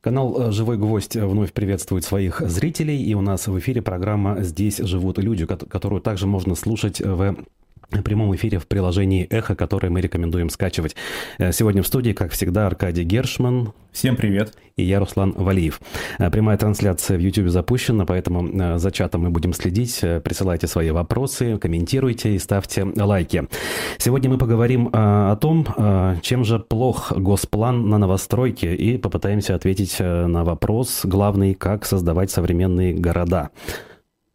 Канал э, «Живой гвоздь» вновь приветствует своих зрителей, и у нас в эфире программа «Здесь живут люди», которую также можно слушать в прямом эфире в приложении «Эхо», которое мы рекомендуем скачивать. Э, сегодня в студии, как всегда, Аркадий Гершман. Всем привет. И я, Руслан Валиев. Э, прямая трансляция в YouTube запущена, поэтому э, за чатом мы будем следить. Присылайте свои вопросы, комментируйте и ставьте лайки. Сегодня мы поговорим о том, чем же плох госплан на новостройке, и попытаемся ответить на вопрос главный, как создавать современные города.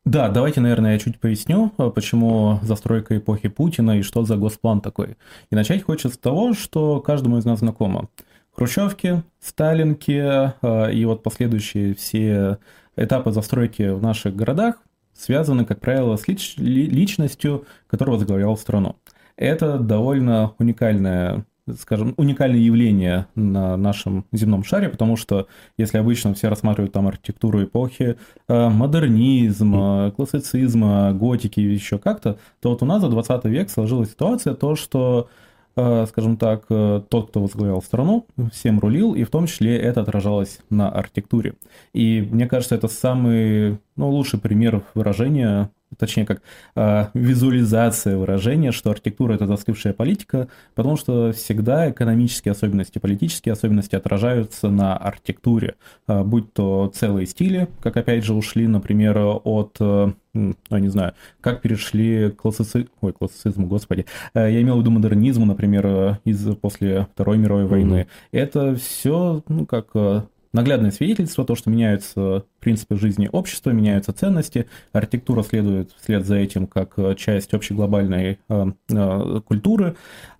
Да, давайте, наверное, я чуть поясню, а, почему застройка эпохи Путина и что за госплан такой. И начать хочется с того, что каждому из нас знакомо. Хрущевки, Сталинки а, и вот последующие все этапы застройки в наших городах связаны, как правило, с лич- личностью, которая возглавлял страну. Это довольно уникальная скажем, уникальное явление на нашем земном шаре, потому что если обычно все рассматривают там архитектуру эпохи э, модернизма, классицизма, готики и еще как-то, то вот у нас за 20 век сложилась ситуация, то, что э, скажем так, э, тот, кто возглавлял страну, всем рулил, и в том числе это отражалось на архитектуре. И мне кажется, это самый ну, лучший пример выражения точнее как э, визуализация выражения, что архитектура это застывшая политика, потому что всегда экономические особенности, политические особенности отражаются на архитектуре, э, будь то целые стили, как опять же ушли, например, от, э, ну, не знаю, как перешли к классици... Ой, классицизму, господи, э, я имел в виду модернизму, например, из после Второй мировой войны. Mm-hmm. Это все, ну, как наглядное свидетельство, то, что меняются принципы жизни общества, меняются ценности, архитектура следует вслед за этим как э, часть общеглобальной э, э, культуры,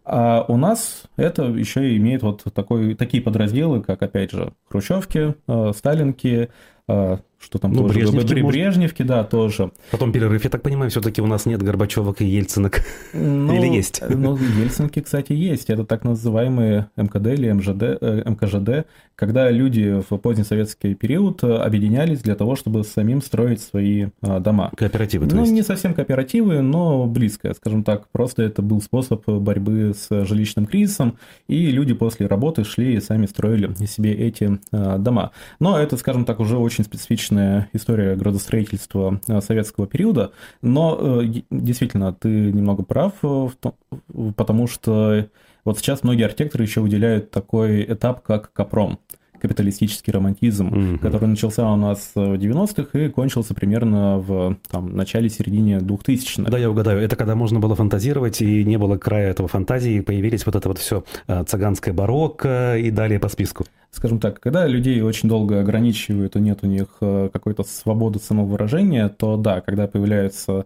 а у нас это еще имеет вот такой, такие подразделы, как, опять же, хрущевки, э, сталинки, что там ну, тоже, Брежневки, Брежневки, да, тоже. Потом перерыв, я так понимаю, все-таки у нас нет Горбачевок и Ельцинок. Ну, или есть? Ну, Ельцинки, кстати, есть. Это так называемые МКД или МЖД, э, МКЖД, когда люди в позднесоветский период объединялись для того, чтобы самим строить свои а, дома. Кооперативы, то Ну, есть? не совсем кооперативы, но близко, скажем так. Просто это был способ борьбы с жилищным кризисом, и люди после работы шли и сами строили себе эти а, дома. Но это, скажем так, уже очень специфичный необычная история градостроительства э, советского периода, но э, действительно, ты немного прав, э, потому что вот сейчас многие архитекторы еще выделяют такой этап, как капром капиталистический романтизм, mm-hmm. который начался у нас в 90-х и кончился примерно в там, начале-середине 2000-х. Да, я угадаю. Это когда можно было фантазировать, и не было края этого фантазии, и появились вот это вот все цыганское барокко и далее по списку скажем так, когда людей очень долго ограничивают и нет у них э, какой-то свободы самовыражения, то да, когда появляются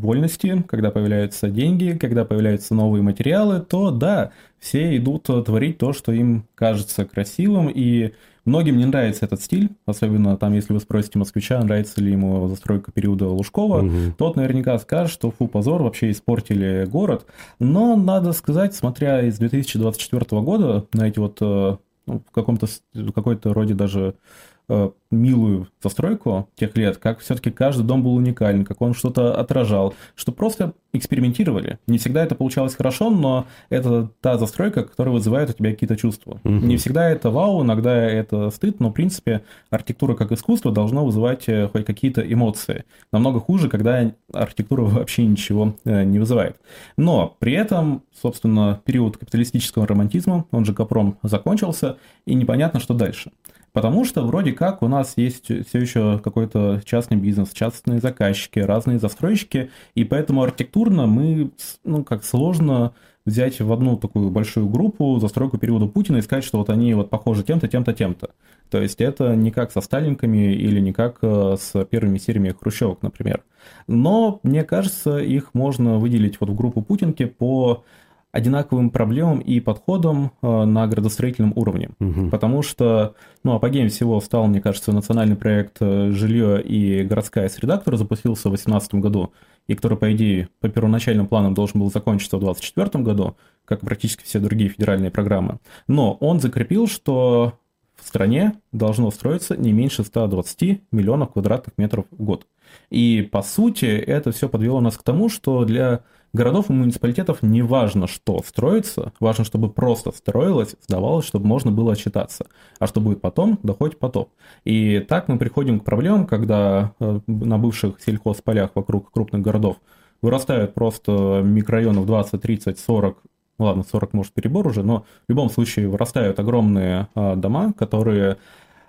вольности, когда появляются деньги, когда появляются новые материалы, то да, все идут творить то, что им кажется красивым, и многим не нравится этот стиль, особенно там, если вы спросите москвича, нравится ли ему застройка периода Лужкова, угу. тот наверняка скажет, что фу, позор, вообще испортили город, но надо сказать, смотря из 2024 года на эти вот э, ну, в каком-то в какой-то роде даже милую застройку тех лет, как все-таки каждый дом был уникален, как он что-то отражал, что просто экспериментировали. Не всегда это получалось хорошо, но это та застройка, которая вызывает у тебя какие-то чувства. Угу. Не всегда это вау, иногда это стыд, но, в принципе, архитектура как искусство должна вызывать э, хоть какие-то эмоции. Намного хуже, когда архитектура вообще ничего э, не вызывает. Но при этом, собственно, период капиталистического романтизма, он же Капром, закончился, и непонятно, что дальше. Потому что вроде как у нас есть все еще какой-то частный бизнес, частные заказчики, разные застройщики, и поэтому архитектурно мы, ну, как сложно взять в одну такую большую группу застройку периода Путина и сказать, что вот они вот похожи тем-то, тем-то, тем-то. То есть это не как со Сталинками или не как э, с первыми сериями Хрущевок, например. Но, мне кажется, их можно выделить вот в группу Путинки по одинаковым проблемам и подходам э, на градостроительном уровне. Угу. Потому что, ну, апогеем всего стал, мне кажется, национальный проект э, «Жилье и городская среда», который запустился в 2018 году, и который, по идее, по первоначальным планам должен был закончиться в 2024 году, как и практически все другие федеральные программы. Но он закрепил, что в стране должно строиться не меньше 120 миллионов квадратных метров в год. И, по сути, это все подвело нас к тому, что для городов и муниципалитетов не важно, что строится, важно, чтобы просто строилось, сдавалось, чтобы можно было отчитаться. А что будет потом, да потом. И так мы приходим к проблемам, когда э, на бывших сельхозполях вокруг крупных городов вырастают просто микрорайонов 20, 30, 40 ладно, 40 может перебор уже, но в любом случае вырастают огромные а, дома, которые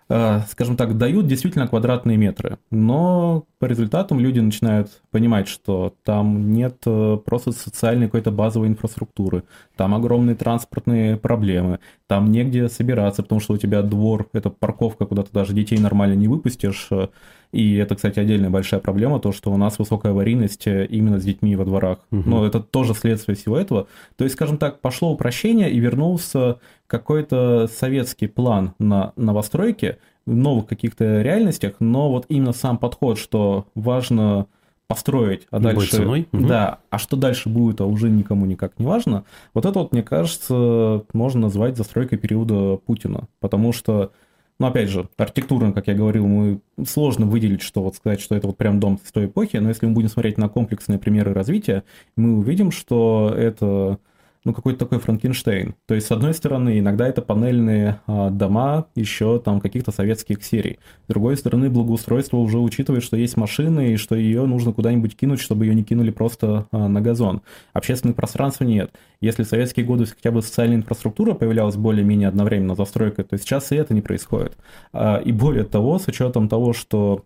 скажем так, дают действительно квадратные метры. Но по результатам люди начинают понимать, что там нет э, просто социальной какой-то базовой инфраструктуры, там огромные транспортные проблемы, там негде собираться, потому что у тебя двор, это парковка, куда ты даже детей нормально не выпустишь, э, и это, кстати, отдельная большая проблема, то, что у нас высокая аварийность э, именно с детьми во дворах. Угу. Но это тоже следствие всего этого. То есть, скажем так, пошло упрощение и вернулся какой-то советский план на новостройки в новых каких-то реальностях, но вот именно сам подход, что важно построить, а Любой дальше... ценой? Угу. Да, а что дальше будет, а уже никому никак не важно. Вот это вот, мне кажется, можно назвать застройкой периода Путина, потому что но опять же, архитектурно, как я говорил, мы сложно выделить, что вот сказать, что это вот прям дом с той эпохи, но если мы будем смотреть на комплексные примеры развития, мы увидим, что это ну, какой-то такой Франкенштейн. То есть, с одной стороны, иногда это панельные а, дома еще там каких-то советских серий. С другой стороны, благоустройство уже учитывает, что есть машины и что ее нужно куда-нибудь кинуть, чтобы ее не кинули просто а, на газон. Общественных пространств нет. Если в советские годы хотя бы социальная инфраструктура появлялась более-менее одновременно застройкой, то сейчас и это не происходит. А, и более того, с учетом того, что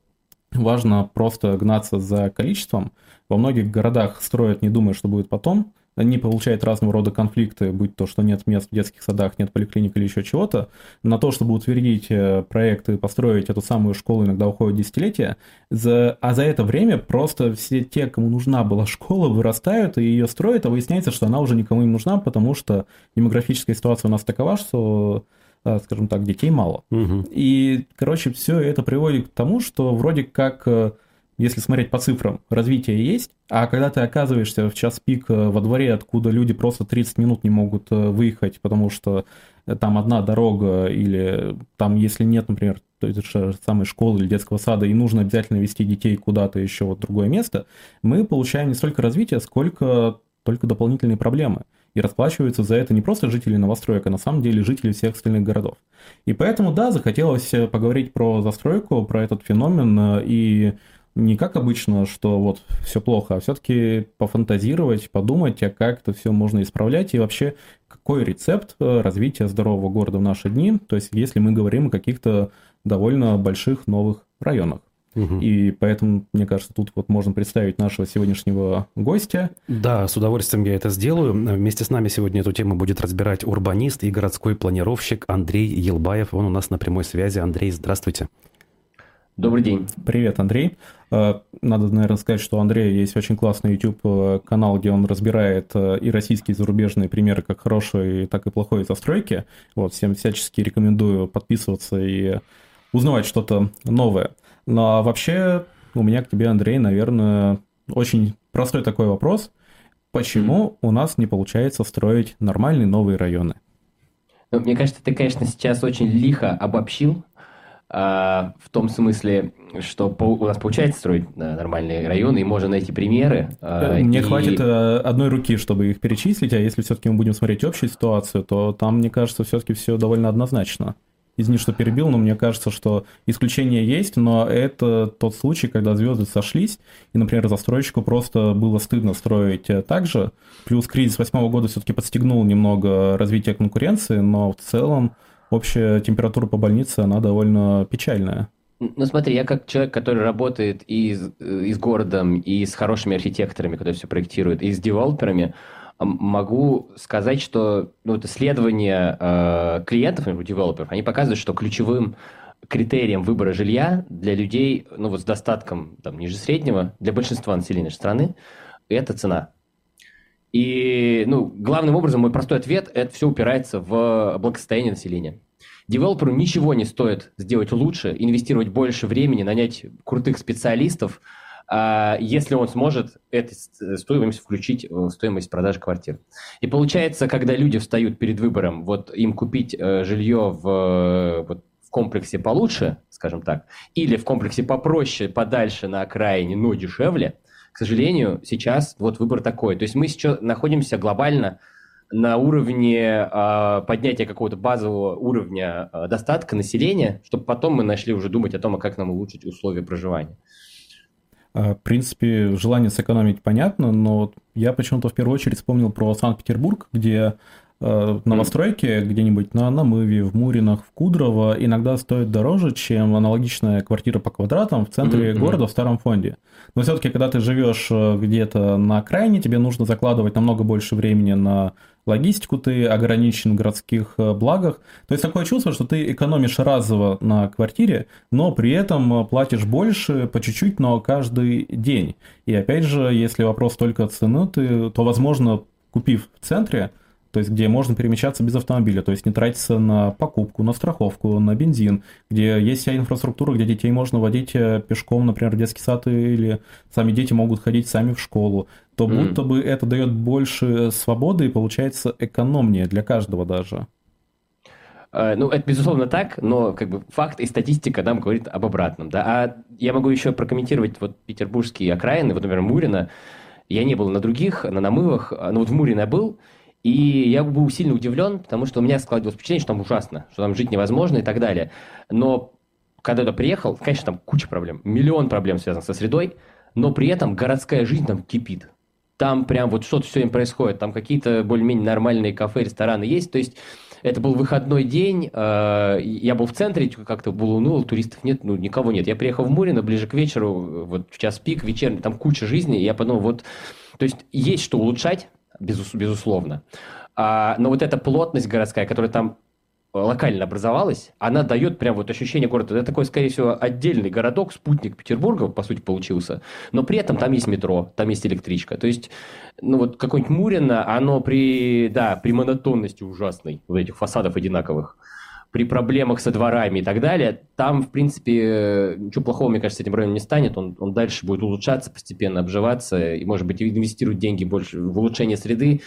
важно просто гнаться за количеством, во многих городах строят, не думая, что будет потом, они получают разного рода конфликты, будь то, что нет мест в детских садах, нет поликлиник или еще чего-то, на то, чтобы утвердить э, проект и построить эту самую школу, иногда уходят десятилетия, за, а за это время просто все те, кому нужна была школа, вырастают и ее строят, а выясняется, что она уже никому не нужна, потому что демографическая ситуация у нас такова, что э, скажем так, детей мало. Угу. И, короче, все это приводит к тому, что вроде как э, если смотреть по цифрам, развитие есть, а когда ты оказываешься в час пик э, во дворе, откуда люди просто 30 минут не могут э, выехать, потому что э, там одна дорога, или там, если нет, например, той же самой школы или детского сада, и нужно обязательно вести детей куда-то еще в другое место, мы получаем не столько развитие, сколько только дополнительные проблемы. И расплачиваются за это не просто жители новостроек, а на самом деле жители всех остальных городов. И поэтому, да, захотелось поговорить про застройку, про этот феномен, и не как обычно, что вот все плохо, а все-таки пофантазировать, подумать, а как это все можно исправлять и вообще какой рецепт э, развития здорового города в наши дни, то есть если мы говорим о каких-то довольно больших новых районах. Угу. И поэтому, мне кажется, тут вот можно представить нашего сегодняшнего гостя. Да, с удовольствием я это сделаю. Вместе с нами сегодня эту тему будет разбирать урбанист и городской планировщик Андрей Елбаев. Он у нас на прямой связи. Андрей, здравствуйте. Добрый день. Привет, Андрей. Э, надо, наверное, сказать, что у Андрея есть очень классный YouTube-канал, где он разбирает э, и российские, и зарубежные примеры как хорошие, так и плохой застройки. Вот, всем всячески рекомендую подписываться и узнавать что-то новое. Ну, а вообще у меня к тебе, Андрей, наверное, очень простой такой вопрос. Почему у нас не получается строить нормальные новые районы? Ну, мне кажется, ты, конечно, сейчас очень лихо обобщил в том смысле, что у нас получается строить нормальные районы, и можно найти примеры. А, мне и... хватит э, одной руки, чтобы их перечислить, а если все-таки мы будем смотреть общую ситуацию, то там, мне кажется, все-таки все довольно однозначно. Извини, что перебил, но мне кажется, что исключения есть, но это тот случай, когда звезды сошлись, и, например, застройщику просто было стыдно строить э, так же. Плюс кризис восьмого года все-таки подстегнул немного развития конкуренции, но в целом общая температура по больнице, она довольно печальная. Ну смотри, я как человек, который работает и с, и с городом, и с хорошими архитекторами, которые все проектируют, и с девелоперами, могу сказать, что ну, вот исследования э, клиентов, например, девелоперов, они показывают, что ключевым критерием выбора жилья для людей, ну вот с достатком там ниже среднего, для большинства населения страны, это цена. И, ну, главным образом мой простой ответ – это все упирается в благосостояние населения. Девелоперу ничего не стоит сделать лучше, инвестировать больше времени, нанять крутых специалистов, а, если он сможет эту стоимость включить в стоимость продажи квартир. И получается, когда люди встают перед выбором, вот им купить э, жилье в, вот, в комплексе получше, скажем так, или в комплексе попроще, подальше, на окраине, но дешевле – к сожалению, сейчас вот выбор такой. То есть мы сейчас находимся глобально на уровне э, поднятия какого-то базового уровня э, достатка населения, чтобы потом мы начали уже думать о том, а как нам улучшить условия проживания. В принципе, желание сэкономить понятно, но я почему-то в первую очередь вспомнил про Санкт-Петербург, где новостройки mm. где-нибудь на Намыве, в Муринах, в Кудрово иногда стоят дороже, чем аналогичная квартира по квадратам в центре mm-hmm. города в старом фонде. Но все-таки, когда ты живешь э, где-то на окраине, тебе нужно закладывать намного больше времени на логистику, ты ограничен в городских э, благах. То есть такое чувство, что ты экономишь разово на квартире, но при этом э, платишь больше по чуть-чуть, но каждый день. И опять же, если вопрос только цены, ты, то, возможно, купив в центре, то есть где можно перемещаться без автомобиля, то есть не тратиться на покупку, на страховку, на бензин, где есть вся инфраструктура, где детей можно водить э, пешком, например, в детский сад, или сами дети могут ходить сами в школу, то mm. будто бы это дает больше свободы и получается экономнее для каждого даже. Э, ну, это безусловно так, но как бы факт и статистика нам говорит об обратном. Да? А я могу еще прокомментировать вот петербургские окраины, вот, например, Мурина. Я не был на других, на намывах, но вот в Мурино был, и я был сильно удивлен, потому что у меня складывалось впечатление, что там ужасно, что там жить невозможно и так далее. Но когда я приехал, конечно, там куча проблем, миллион проблем связанных со средой, но при этом городская жизнь там кипит. Там прям вот что-то все время происходит, там какие-то более-менее нормальные кафе, рестораны есть, то есть это был выходной день, э, я был в центре, как-то было уныло, туристов нет, ну, никого нет. Я приехал в Мурино ближе к вечеру, вот в час пик, вечерний, там куча жизни, и я подумал, вот, то есть есть что улучшать, безус, безусловно. А, но вот эта плотность городская, которая там локально образовалась, она дает прям вот ощущение города. Это такой, скорее всего, отдельный городок, спутник Петербурга, по сути, получился. Но при этом там есть метро, там есть электричка. То есть, ну вот какое-нибудь Мурино, оно при, да, при монотонности ужасной, вот этих фасадов одинаковых, при проблемах со дворами и так далее, там, в принципе, ничего плохого, мне кажется, с этим районом не станет. Он, он дальше будет улучшаться, постепенно обживаться, и, может быть, инвестирует деньги больше в улучшение среды,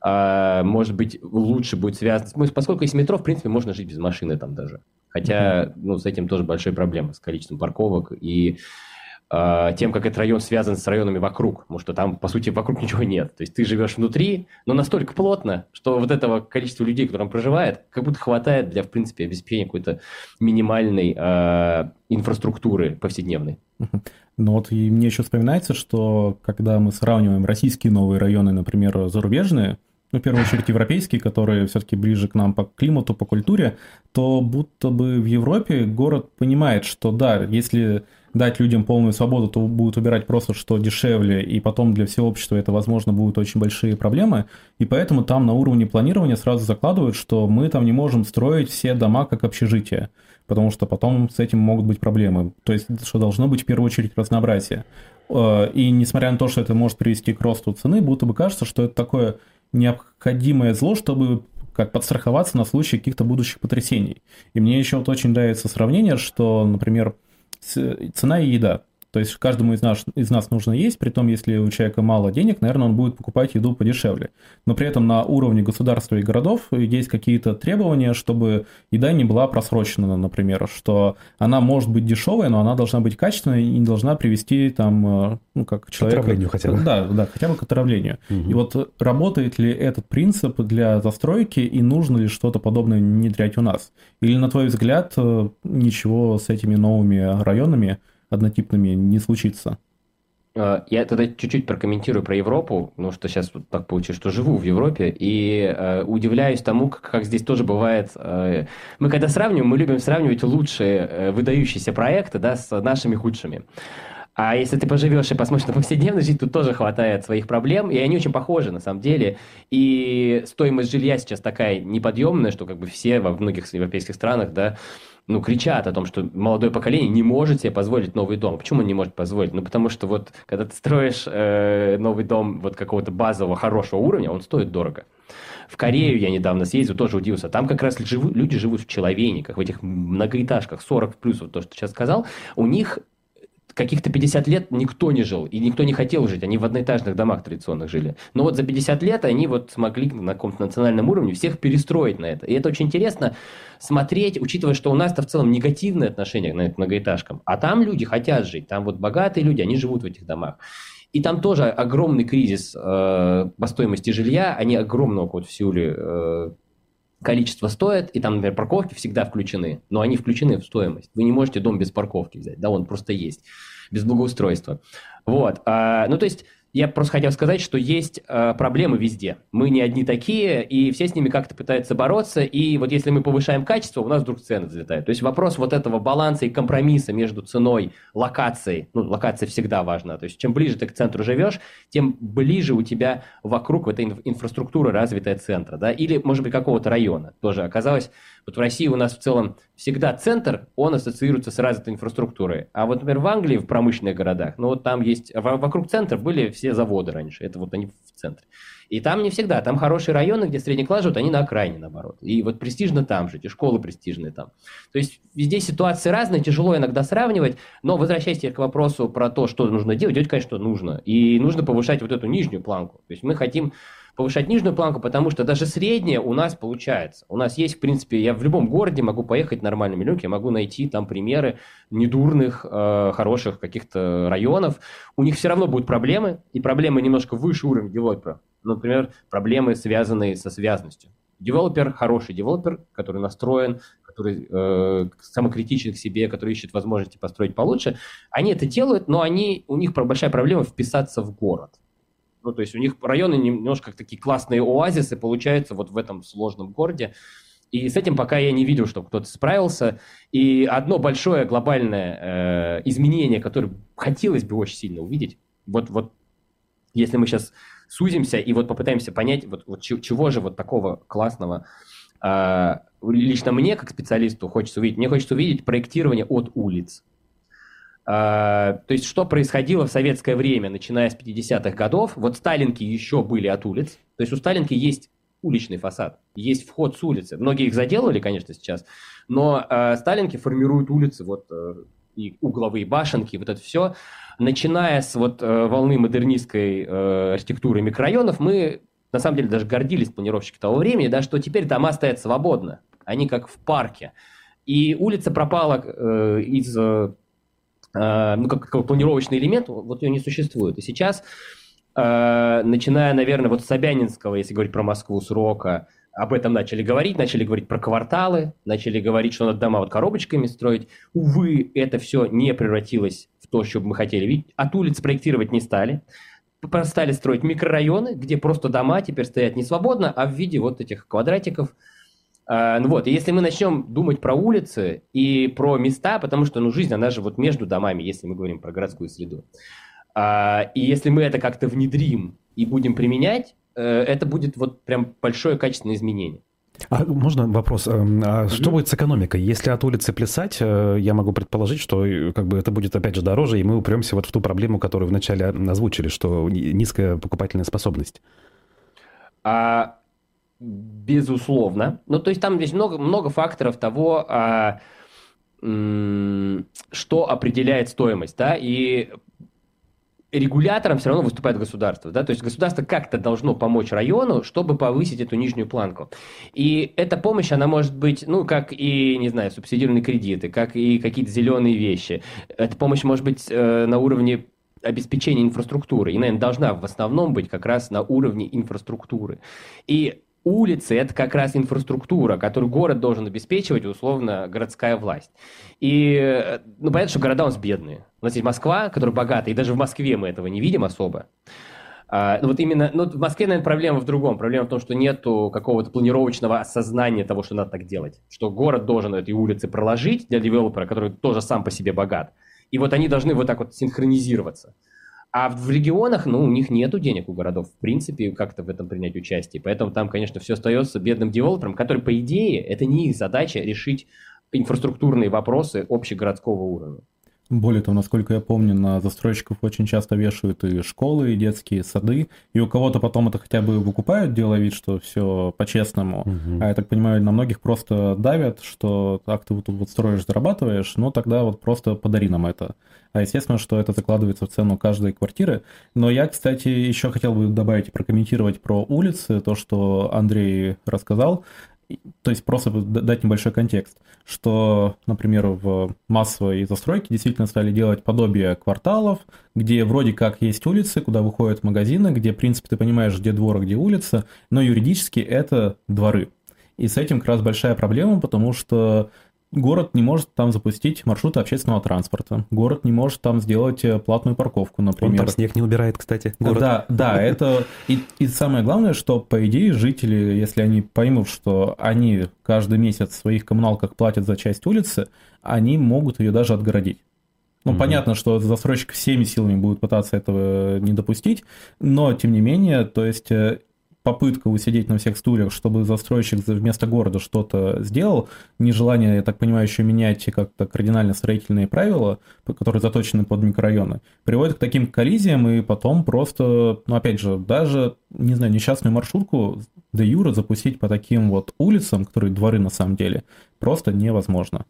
а, может быть, лучше будет связано... Поскольку есть метро, в принципе, можно жить без машины там даже. Хотя, ну, с этим тоже большая проблема, с количеством парковок и тем, как этот район связан с районами вокруг, потому что там, по сути, вокруг ничего нет. То есть ты живешь внутри, но настолько плотно, что вот этого количества людей, которые там проживает, как будто хватает для, в принципе, обеспечения какой-то минимальной э, инфраструктуры повседневной. Ну вот и мне еще вспоминается, что когда мы сравниваем российские новые районы, например, зарубежные, ну, в первую очередь европейские, которые все-таки ближе к нам по климату, по культуре, то будто бы в Европе город понимает, что да, если дать людям полную свободу, то будут убирать просто что дешевле, и потом для всего общества это, возможно, будут очень большие проблемы, и поэтому там на уровне планирования сразу закладывают, что мы там не можем строить все дома как общежитие, потому что потом с этим могут быть проблемы. То есть, что должно быть в первую очередь разнообразие. Э, и несмотря на то, что это может привести к росту цены, будто бы кажется, что это такое необходимое зло, чтобы как подстраховаться на случай каких-то будущих потрясений. И мне еще вот очень нравится сравнение, что, например, цена и еда. То есть каждому из нас, из нас нужно есть, при том, если у человека мало денег, наверное, он будет покупать еду подешевле. Но при этом на уровне государства и городов есть какие-то требования, чтобы еда не была просрочена, например, что она может быть дешевая, но она должна быть качественной и не должна привести там, э, ну, как человек... К отравлению хотя бы. Да, да, хотя бы к отравлению. Угу. И вот работает ли этот принцип для застройки и нужно ли что-то подобное внедрять у нас? Или, на твой взгляд, э, ничего с этими новыми районами однотипными не случится. А, я тогда чуть-чуть прокомментирую про Европу, ну что сейчас вот так получилось, что живу в Европе, и э, удивляюсь тому, как, как здесь тоже бывает. Э, мы когда сравниваем, мы любим сравнивать лучшие э, выдающиеся проекты да, с нашими худшими. А если ты поживешь и посмотришь на повседневную жизнь, тут тоже хватает своих проблем, и они очень похожи на самом деле. И стоимость жилья сейчас такая неподъемная, что как бы все во многих европейских странах, да, ну, кричат о том, что молодое поколение не может себе позволить новый дом. Почему он не может позволить? Ну, потому что вот, когда ты строишь э, новый дом вот какого-то базового, хорошего уровня, он стоит дорого. В Корею я недавно съездил, тоже удивился. Там как раз живут, люди живут в человейниках, в этих многоэтажках, 40 плюс, вот то, что сейчас сказал. У них каких-то 50 лет никто не жил, и никто не хотел жить, они в одноэтажных домах традиционных жили. Но вот за 50 лет они вот смогли на каком-то национальном уровне всех перестроить на это. И это очень интересно смотреть, учитывая, что у нас-то в целом негативное отношение к многоэтажкам, а там люди хотят жить, там вот богатые люди, они живут в этих домах. И там тоже огромный кризис э, по стоимости жилья, они огромного вот в Сеуле э, количество стоят, и там, например, парковки всегда включены, но они включены в стоимость. Вы не можете дом без парковки взять, да, он просто есть, без благоустройства. Вот, а, ну то есть я просто хотел сказать, что есть э, проблемы везде. Мы не одни такие, и все с ними как-то пытаются бороться. И вот если мы повышаем качество, у нас вдруг цены взлетают. То есть вопрос вот этого баланса и компромисса между ценой, локацией. Ну, локация всегда важна. То есть чем ближе ты к центру живешь, тем ближе у тебя вокруг этой инфраструктуры развитая центра. Да? Или, может быть, какого-то района. Тоже оказалось, вот в России у нас в целом всегда центр, он ассоциируется с развитой инфраструктурой. А вот, например, в Англии, в промышленных городах, ну вот там есть, вокруг центра были все заводы раньше, это вот они в центре. И там не всегда, там хорошие районы, где средний класс живут, они на окраине, наоборот. И вот престижно там жить, и школы престижные там. То есть везде ситуации разные, тяжело иногда сравнивать, но возвращаясь к вопросу про то, что нужно делать, делать, конечно, нужно. И нужно повышать вот эту нижнюю планку. То есть мы хотим повышать нижнюю планку, потому что даже средняя у нас получается. У нас есть, в принципе, я в любом городе могу поехать нормальными людьми, я могу найти там примеры недурных, э, хороших каких-то районов. У них все равно будут проблемы, и проблемы немножко выше уровня девелопера. Например, проблемы, связанные со связностью. Девелопер, хороший девелопер, который настроен, который э, самокритичен к себе, который ищет возможности построить получше, они это делают, но они, у них большая проблема вписаться в город. Ну, то есть у них районы немножко такие классные оазисы получаются вот в этом сложном городе. И с этим пока я не видел, что кто-то справился. И одно большое глобальное э, изменение, которое хотелось бы очень сильно увидеть, вот, вот если мы сейчас сузимся и вот попытаемся понять, вот, вот чего же вот такого классного э, лично мне, как специалисту, хочется увидеть. Мне хочется увидеть проектирование от улиц. А, то есть, что происходило в советское время, начиная с 50-х годов, вот Сталинки еще были от улиц, то есть у Сталинки есть уличный фасад, есть вход с улицы. Многие их заделали, конечно, сейчас, но э, Сталинки формируют улицы, вот э, и угловые башенки, вот это все. Начиная с вот э, волны модернистской э, архитектуры микрорайонов, мы на самом деле даже гордились планировщики того времени, да, что теперь дома стоят свободно, они как в парке. И улица пропала э, из Э, ну, как, как планировочный элемент, вот ее не существует. И сейчас, э, начиная, наверное, вот с Собянинского, если говорить про Москву, срока, об этом начали говорить, начали говорить про кварталы, начали говорить, что надо дома вот коробочками строить. Увы, это все не превратилось в то, что мы хотели видеть. От улиц проектировать не стали. Стали строить микрорайоны, где просто дома теперь стоят не свободно, а в виде вот этих квадратиков – а, ну вот, и если мы начнем думать про улицы и про места, потому что, ну, жизнь, она же вот между домами, если мы говорим про городскую среду. А, и если мы это как-то внедрим и будем применять, это будет вот прям большое качественное изменение. А можно вопрос? Эм, а что будет с экономикой? Если от улицы плясать, э, я могу предположить, что э, как бы это будет опять же дороже, и мы упремся вот в ту проблему, которую вначале озвучили, что низкая покупательная способность. А Безусловно. Ну, то есть там здесь много, много факторов того, а, что определяет стоимость, да, и регулятором все равно выступает государство, да, то есть государство как-то должно помочь району, чтобы повысить эту нижнюю планку. И эта помощь, она может быть, ну, как и, не знаю, субсидированные кредиты, как и какие-то зеленые вещи. Эта помощь может быть э, на уровне обеспечения инфраструктуры, и, наверное, должна в основном быть как раз на уровне инфраструктуры. И улицы – это как раз инфраструктура, которую город должен обеспечивать, условно, городская власть. И, ну, понятно, что города у нас бедные. У нас есть Москва, которая богатая, и даже в Москве мы этого не видим особо. А, ну, вот именно, ну, в Москве, наверное, проблема в другом. Проблема в том, что нету какого-то планировочного осознания того, что надо так делать. Что город должен эти улицы проложить для девелопера, который тоже сам по себе богат. И вот они должны вот так вот синхронизироваться. А в регионах, ну, у них нету денег у городов, в принципе, как-то в этом принять участие. Поэтому там, конечно, все остается бедным девелоперам, который, по идее, это не их задача решить инфраструктурные вопросы общегородского уровня. Более того, насколько я помню, на застройщиков очень часто вешают и школы, и детские сады, и у кого-то потом это хотя бы выкупают, делая вид, что все по-честному. Угу. А я так понимаю, на многих просто давят, что так ты вот, вот строишь, зарабатываешь, ну тогда вот просто подари нам это. А естественно, что это закладывается в цену каждой квартиры. Но я, кстати, еще хотел бы добавить и прокомментировать про улицы, то, что Андрей рассказал. То есть просто дать небольшой контекст, что, например, в массовой застройке действительно стали делать подобие кварталов, где вроде как есть улицы, куда выходят магазины, где, в принципе, ты понимаешь, где двор, где улица, но юридически это дворы. И с этим как раз большая проблема, потому что город не может там запустить маршруты общественного транспорта. Город не может там сделать э, платную парковку, например. Он там снег не убирает, кстати, город. Да, да, это... И, и самое главное, что, по идее, жители, если они поймут, что они каждый месяц в своих коммуналках платят за часть улицы, они могут ее даже отгородить. Ну, mm понятно, что застройщик всеми силами будет пытаться этого не допустить, но, тем не менее, то есть э, попытка усидеть на всех стульях, чтобы застройщик вместо города что-то сделал, нежелание, я так понимаю, еще менять как-то кардинально строительные правила, которые заточены под микрорайоны, приводит к таким коллизиям, и потом просто, ну, опять же, даже, не знаю, несчастную маршрутку до Юра запустить по таким вот улицам, которые дворы на самом деле, просто невозможно.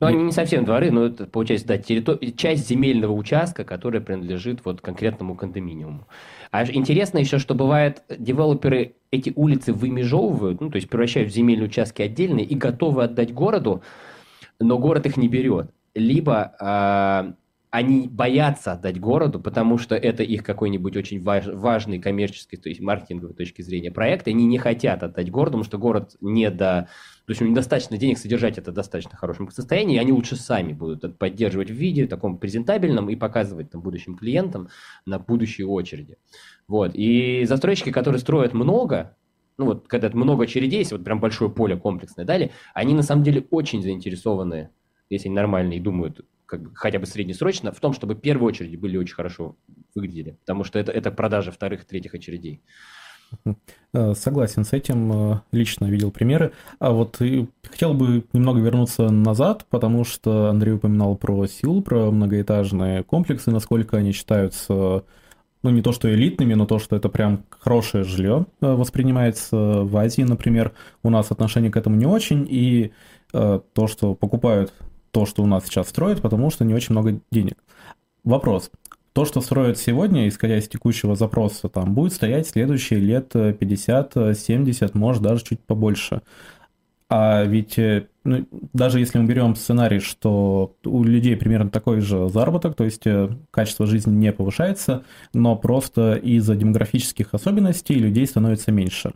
Ну, они не совсем дворы, но это, получается, да, территор... часть земельного участка, которая принадлежит вот конкретному кондоминиуму. А интересно еще, что бывает, девелоперы эти улицы вымежевывают, ну, то есть превращают в земельные участки отдельные и готовы отдать городу, но город их не берет. Либо э, они боятся отдать городу, потому что это их какой-нибудь очень важ, важный коммерческий, то есть маркетинговой точки зрения проект, и они не хотят отдать городу, потому что город не до то есть у них недостаточно денег содержать это в достаточно хорошем состоянии, и они лучше сами будут это поддерживать в виде таком презентабельном и показывать там будущим клиентам на будущие очереди. Вот. И застройщики, которые строят много, ну вот когда много очередей, если вот прям большое поле комплексное дали, они на самом деле очень заинтересованы, если они нормальные думают как бы, хотя бы среднесрочно, в том, чтобы первые очереди были очень хорошо выглядели, потому что это, это продажа вторых, третьих очередей. Э, согласен с этим, э, лично видел примеры. А вот хотел бы немного вернуться назад, потому что Андрей упоминал про Сеул, про многоэтажные комплексы, насколько они считаются, ну не то что элитными, но то, что это прям хорошее жилье э, воспринимается в Азии, например. У нас отношение к этому не очень, и то, что покупают то, что у нас сейчас строят, потому что не очень много денег. Вопрос. То, что строят сегодня, исходя из текущего запроса, там будет стоять следующие лет 50-70, может даже чуть побольше. А ведь э, ну, даже если мы берем сценарий, что у людей примерно такой же заработок, то есть э, качество жизни не повышается, но просто из-за демографических особенностей людей становится меньше.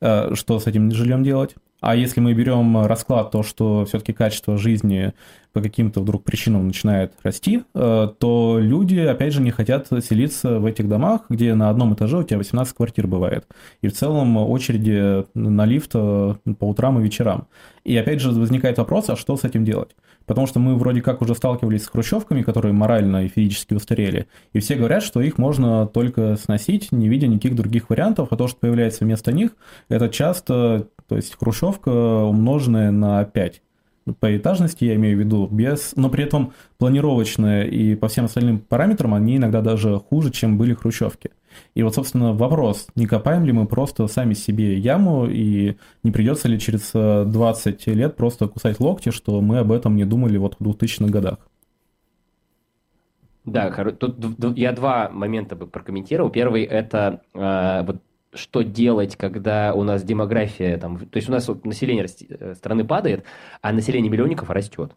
Э, что с этим жильем делать? А если мы берем расклад, то, что все-таки качество жизни по каким-то вдруг причинам начинает расти, э, то люди, опять же, не хотят селиться в этих домах, где на одном этаже у тебя 18 квартир бывает. И в целом очереди на лифт э, по утрам и вечерам. И опять же возникает вопрос, а что с этим делать? Потому что мы вроде как уже сталкивались с хрущевками, которые морально и физически устарели, и все говорят, что их можно только сносить, не видя никаких других вариантов, а то, что появляется вместо них, это часто, то есть хрущевка умноженная на 5 по этажности, я имею в виду, без, но при этом планировочные и по всем остальным параметрам они иногда даже хуже, чем были хрущевки. И вот, собственно, вопрос, не копаем ли мы просто сами себе яму, и не придется ли через 20 э, лет просто кусать локти, что мы об этом не думали вот в 2000-х годах? Да, тут я два момента бы прокомментировал. Первый это э, вот что делать, когда у нас демография, там, то есть у нас население э, страны падает, а население миллионников растет.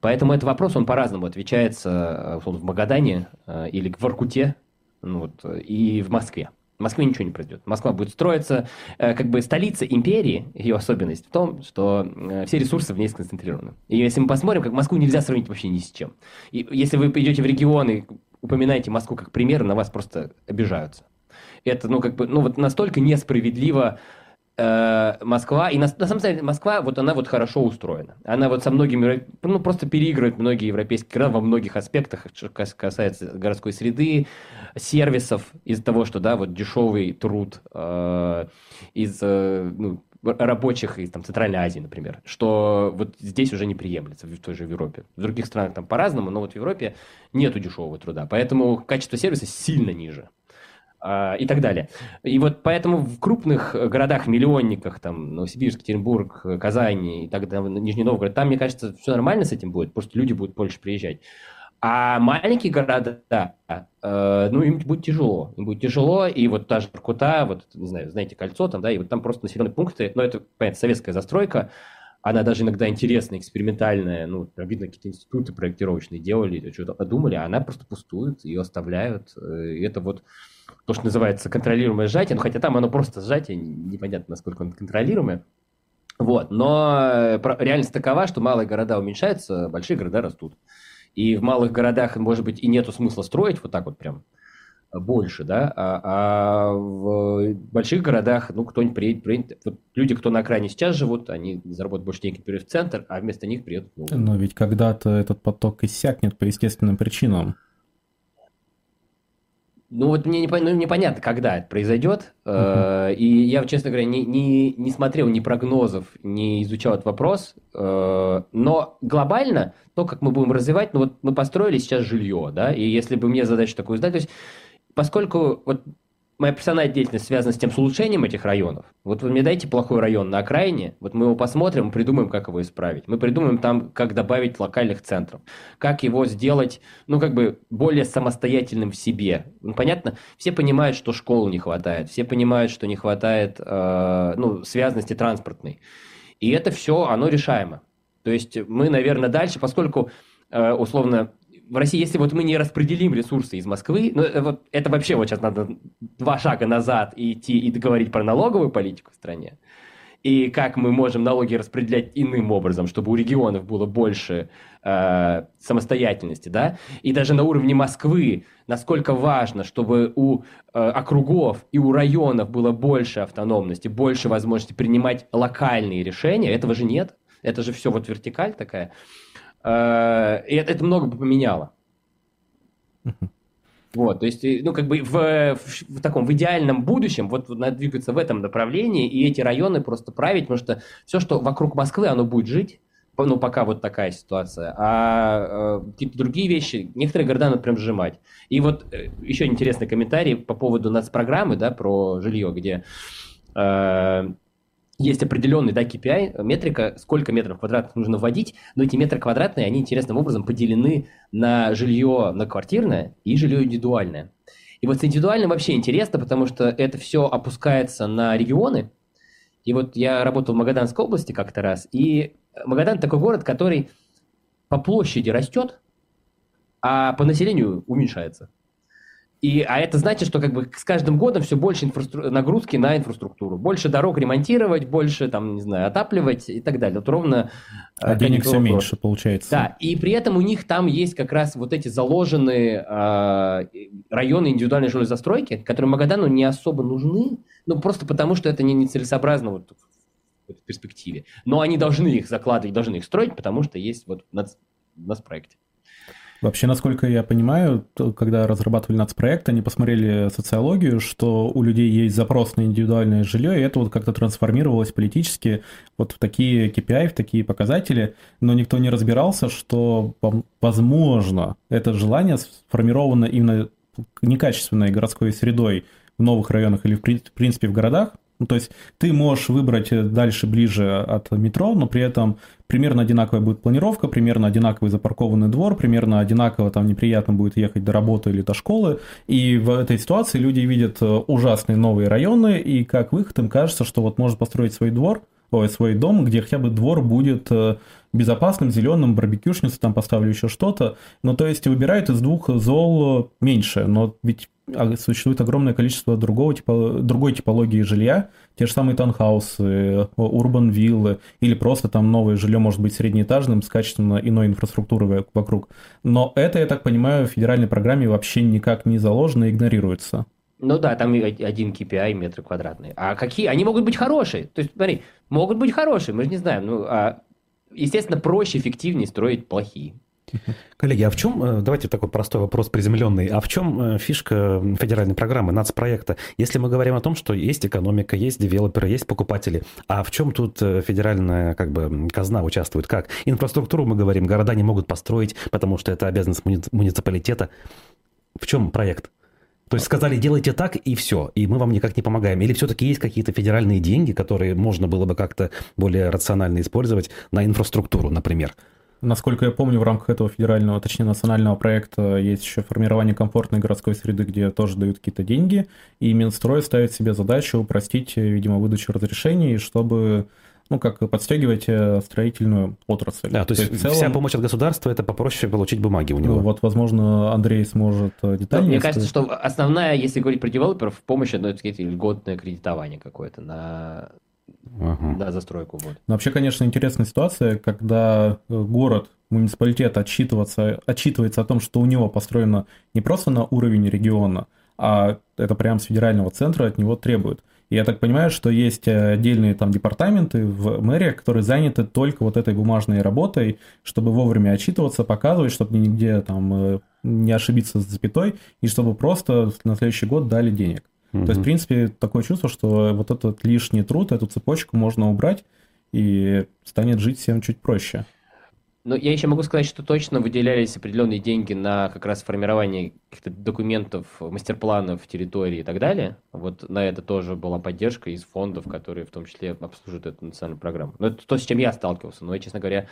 Поэтому этот вопрос, он по-разному отвечается э, в Магадане э, или в Воркуте ну, вот, и в Москве. В Москве ничего не произойдет. Москва будет строиться, как бы столица империи, ее особенность в том, что все ресурсы в ней сконцентрированы. И если мы посмотрим, как Москву нельзя сравнить вообще ни с чем. И если вы идете в регионы, упоминаете Москву как пример, на вас просто обижаются это, ну, как бы, ну, вот настолько несправедливо э, Москва, и на, на самом деле Москва, вот она вот хорошо устроена. Она вот со многими, ну, просто переигрывает многие европейские города во многих аспектах, что касается городской среды, сервисов, из-за того, что, да, вот дешевый труд э, из, э, ну, рабочих из там, Центральной Азии, например, что вот здесь уже не приемлется в той же Европе. В других странах там по-разному, но вот в Европе нету дешевого труда, поэтому качество сервиса сильно ниже. А, и так далее. И вот поэтому в крупных городах-миллионниках, там, Новосибирск, Екатеринбург, Казань и так далее, Нижний Новгород, там, мне кажется, все нормально с этим будет, просто люди будут больше приезжать. А маленькие города, да, э, ну, им будет тяжело. Им будет тяжело, и вот та же Иркута, вот, не знаю, знаете, кольцо там, да, и вот там просто населенные пункты, но это, понятно, советская застройка, она даже иногда интересная, экспериментальная, ну, видно, какие-то институты проектировочные делали, что-то подумали, а она просто пустует, ее оставляют, э, и это вот то, что называется контролируемое сжатие, ну, хотя там оно просто сжатие, непонятно, насколько оно контролируемое, вот, но э, реальность такова, что малые города уменьшаются, большие города растут. И в малых городах, может быть, и нету смысла строить вот так вот прям больше, да, а, а в больших городах, ну, кто-нибудь приедет, приедет, вот люди, кто на окраине сейчас живут, они заработают больше денег, перейдут в центр, а вместо них приедут новые. Но ведь когда-то этот поток иссякнет по естественным причинам. Ну вот мне непонятно, ну, непонятно, когда это произойдет. Uh-huh. И я, честно говоря, не, не, не смотрел ни прогнозов, не изучал этот вопрос. Э, но глобально, то, как мы будем развивать, ну вот мы построили сейчас жилье, да, и если бы мне задачу такую задать, то есть поскольку вот моя профессиональная деятельность связана с тем, с улучшением этих районов. Вот вы мне дайте плохой район на окраине, вот мы его посмотрим, придумаем, как его исправить. Мы придумаем там, как добавить локальных центров, как его сделать, ну, как бы более самостоятельным в себе. Ну, понятно? Все понимают, что школу не хватает, все понимают, что не хватает, э, ну, связанности транспортной. И это все, оно решаемо. То есть мы, наверное, дальше, поскольку э, условно в России, если вот мы не распределим ресурсы из Москвы, ну, э, вот это вообще вот сейчас надо два шага назад идти и договорить про налоговую политику в стране, и как мы можем налоги распределять иным образом, чтобы у регионов было больше э, самостоятельности, да, и даже на уровне Москвы, насколько важно, чтобы у э, округов и у районов было больше автономности, больше возможности принимать локальные решения, этого же нет, это же все вот вертикаль такая. Э, и это, это много бы поменяло. Вот, то есть, ну, как бы в, в, в таком, в идеальном будущем, вот, вот надо двигаться в этом направлении, и эти районы просто править, потому что все, что вокруг Москвы, оно будет жить, ну, пока вот такая ситуация, а э, какие-то другие вещи, некоторые города надо прям сжимать. И вот э, еще интересный комментарий по поводу нацпрограммы, да, про жилье, где э, есть определенный да, KPI, метрика, сколько метров квадратных нужно вводить, но эти метры квадратные, они интересным образом поделены на жилье на квартирное и жилье индивидуальное. И вот с индивидуальным вообще интересно, потому что это все опускается на регионы. И вот я работал в Магаданской области как-то раз, и Магадан такой город, который по площади растет, а по населению уменьшается. И, а это значит, что как бы с каждым годом все больше инфраструк... нагрузки на инфраструктуру. Больше дорог ремонтировать, больше, там, не знаю, отапливать и так далее. Вот ровно... А э, денег все меньше получается. Да, и при этом у них там есть как раз вот эти заложенные э, районы индивидуальной жилой застройки, которые Магадану не особо нужны, ну просто потому, что это не нецелесообразно вот в перспективе. Но они должны их закладывать, должны их строить, потому что есть вот у нас, у нас проекте. Вообще, насколько я понимаю, когда разрабатывали нацпроект, они посмотрели социологию, что у людей есть запрос на индивидуальное жилье, и это вот как-то трансформировалось политически вот в такие KPI, в такие показатели, но никто не разбирался, что, возможно, это желание сформировано именно некачественной городской средой в новых районах или, в принципе, в городах, ну, то есть ты можешь выбрать дальше, ближе от метро, но при этом примерно одинаковая будет планировка, примерно одинаковый запаркованный двор, примерно одинаково там неприятно будет ехать до работы или до школы. И в этой ситуации люди видят э, ужасные новые районы, и как выход им кажется, что вот может построить свой двор, ой, свой дом, где хотя бы двор будет э, безопасным, зеленым, барбекюшницу там поставлю еще что-то. Ну, то есть выбирают из двух зол меньше, но ведь а, существует огромное количество другого типа, другой типологии жилья, те же самые таунхаусы, урбан виллы, или просто там новое жилье может быть среднеэтажным с качественно иной инфраструктурой вокруг. Но это, я так понимаю, в федеральной программе вообще никак не заложено и игнорируется. Ну да, там один KPI метры квадратные. А какие? Они могут быть хорошие. То есть, смотри, могут быть хорошие, мы же не знаем. Ну, а, естественно, проще, эффективнее строить плохие. Коллеги, а в чем, э, давайте такой простой вопрос приземленный, а в чем э, фишка федеральной программы, нацпроекта? Если мы говорим о том, что есть экономика, есть девелоперы, есть покупатели, а в чем тут э, федеральная как бы казна участвует? Как? Инфраструктуру мы говорим, города не могут построить, потому что это обязанность муниципалитета. В чем проект? То есть сказали, делайте так и все, и мы вам никак не помогаем. Или все-таки есть какие-то федеральные деньги, которые можно было бы как-то более рационально использовать на инфраструктуру, например? Насколько я помню, в рамках этого федерального, точнее национального проекта есть еще формирование комфортной городской среды, где тоже дают какие-то деньги, и Минстрой ставит себе задачу упростить, видимо, выдачу разрешений, чтобы ну, как подстегивать э, строительную отрасль. Да, то, то есть, есть целом... вся помощь от государства – это попроще получить бумаги у него. Ну, вот, возможно, Андрей сможет э, детальнее Мне кажется, что основная, если говорить про девелоперов, помощь, ну, это сказать, льготное кредитование какое-то на, ага. на застройку. Вот. Но вообще, конечно, интересная ситуация, когда э, город, муниципалитет отчитываться, отчитывается о том, что у него построено не просто на уровень региона, а это прямо с федерального центра от него требуют. Я так понимаю, что есть э, отдельные там департаменты в мэрии, которые заняты только вот этой бумажной работой, чтобы вовремя отчитываться, показывать, чтобы нигде там э, не ошибиться с запятой, и чтобы просто на следующий год дали денег. Mm-hmm. То есть, в принципе, такое чувство, что вот этот лишний труд, эту цепочку можно убрать, и станет жить всем чуть проще. Ну, я еще могу сказать, что точно выделялись определенные деньги на как раз формирование каких-то документов, мастер-планов территории и так далее. Вот на это тоже была поддержка из фондов, которые в том числе обслуживают эту национальную программу. Но это то, с чем я сталкивался. Но я, честно говоря,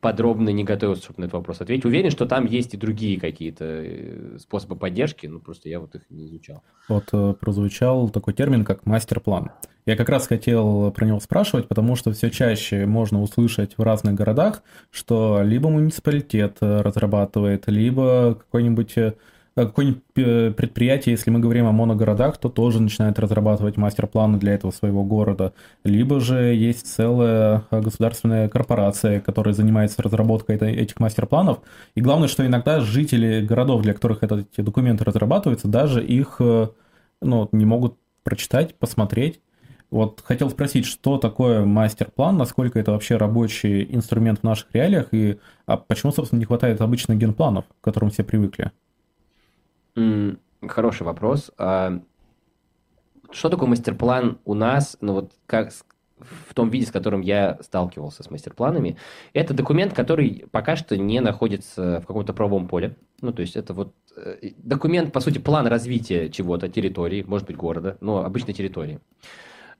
подробно не готовился, чтобы на этот вопрос ответить. Уверен, что там есть и другие какие-то э, способы поддержки, но просто я вот их не изучал. Вот э, прозвучал такой термин, как мастер-план. Я как раз хотел про него спрашивать, потому что все чаще можно услышать в разных городах, что либо муниципалитет разрабатывает, либо какой-нибудь э, какое-нибудь предприятие, если мы говорим о моногородах, то тоже начинает разрабатывать мастер-планы для этого своего города. Либо же есть целая государственная корпорация, которая занимается разработкой этих мастер-планов. И главное, что иногда жители городов, для которых эти документы разрабатываются, даже их э, ну, не могут прочитать, посмотреть. Вот хотел спросить, что такое мастер-план, насколько это вообще рабочий инструмент в наших реалиях, и а почему, собственно, не хватает обычных генпланов, к которым все привыкли? Хороший вопрос. А, что такое мастер-план у нас? Ну вот как в том виде, с которым я сталкивался с мастер-планами, это документ, который пока что не находится в каком-то правовом поле. Ну, то есть это вот э, документ, по сути, план развития чего-то, территории, может быть, города, но обычной территории.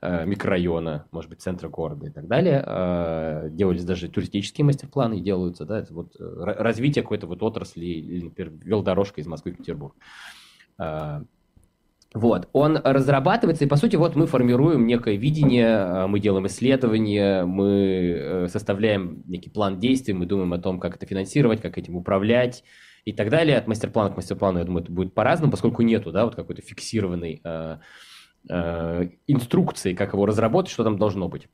Э, микрорайона, может быть, центра города и так далее. Э, делались даже туристические мастер-планы, делаются, да, это вот э, развитие какой-то вот отрасли, или, например, велодорожка из Москвы в Петербург. Вот, он разрабатывается, и по сути вот мы формируем некое видение, мы делаем исследования, мы составляем некий план действий, мы думаем о том, как это финансировать, как этим управлять и так далее. От мастер-плана к мастер-плану, я думаю, это будет по-разному, поскольку нету, да, вот какой-то фиксированной э, инструкции, как его разработать, что там должно быть.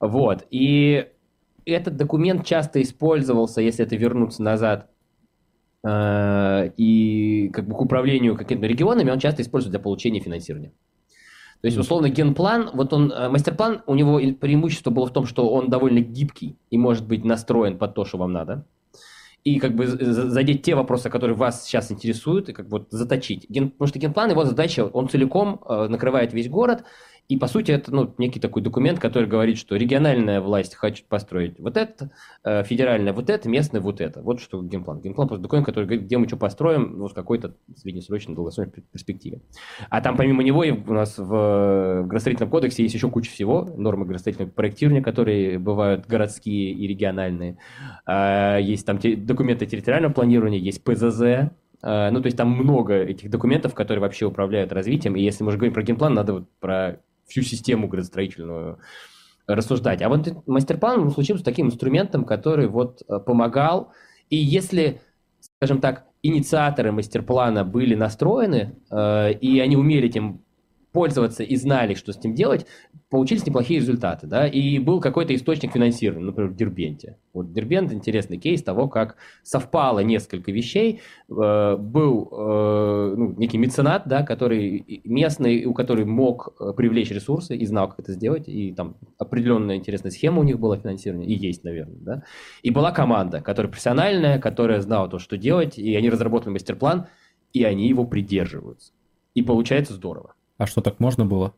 Вот. И этот документ часто использовался, если это вернуться назад, э, и как бы к управлению какими-то регионами, он часто используется для получения финансирования. То есть, условно, генплан, вот он, э, мастер-план, у него преимущество было в том, что он довольно гибкий и может быть настроен под то, что вам надо и как бы задеть те вопросы, которые вас сейчас интересуют, и как бы заточить. Ген, потому что генплан, его задача, он целиком э, накрывает весь город, и, по сути, это ну, некий такой документ, который говорит, что региональная власть хочет построить вот это, э, федеральная вот это, местная вот это. Вот что генплан. Генплан просто документ, который говорит, где мы что построим ну, в какой-то среднесрочной, долгосрочной перспективе. А там помимо него у нас в градостроительном кодексе есть еще куча всего. Нормы градостроительного проектирования, которые бывают городские и региональные. А, есть там документы территориального планирования, есть ПЗЗ, а, ну, то есть там много этих документов, которые вообще управляют развитием. И если мы уже говорим про генплан, надо вот про всю систему градостроительную рассуждать. А вот мастер-план случился таким инструментом, который вот э, помогал. И если, скажем так, инициаторы мастер-плана были настроены, э, и они умели этим пользоваться и знали, что с ним делать, получились неплохие результаты, да, и был какой-то источник финансирования, например, в Дербенте. Вот Дербент интересный кейс того, как совпало несколько вещей. Э, был э, ну, некий меценат, да, который местный, у которого мог э, привлечь ресурсы и знал, как это сделать, и там определенная интересная схема у них была финансирования, и есть, наверное, да. И была команда, которая профессиональная, которая знала то, что делать, и они разработали мастер-план, и они его придерживаются. И получается здорово. А что, так можно было?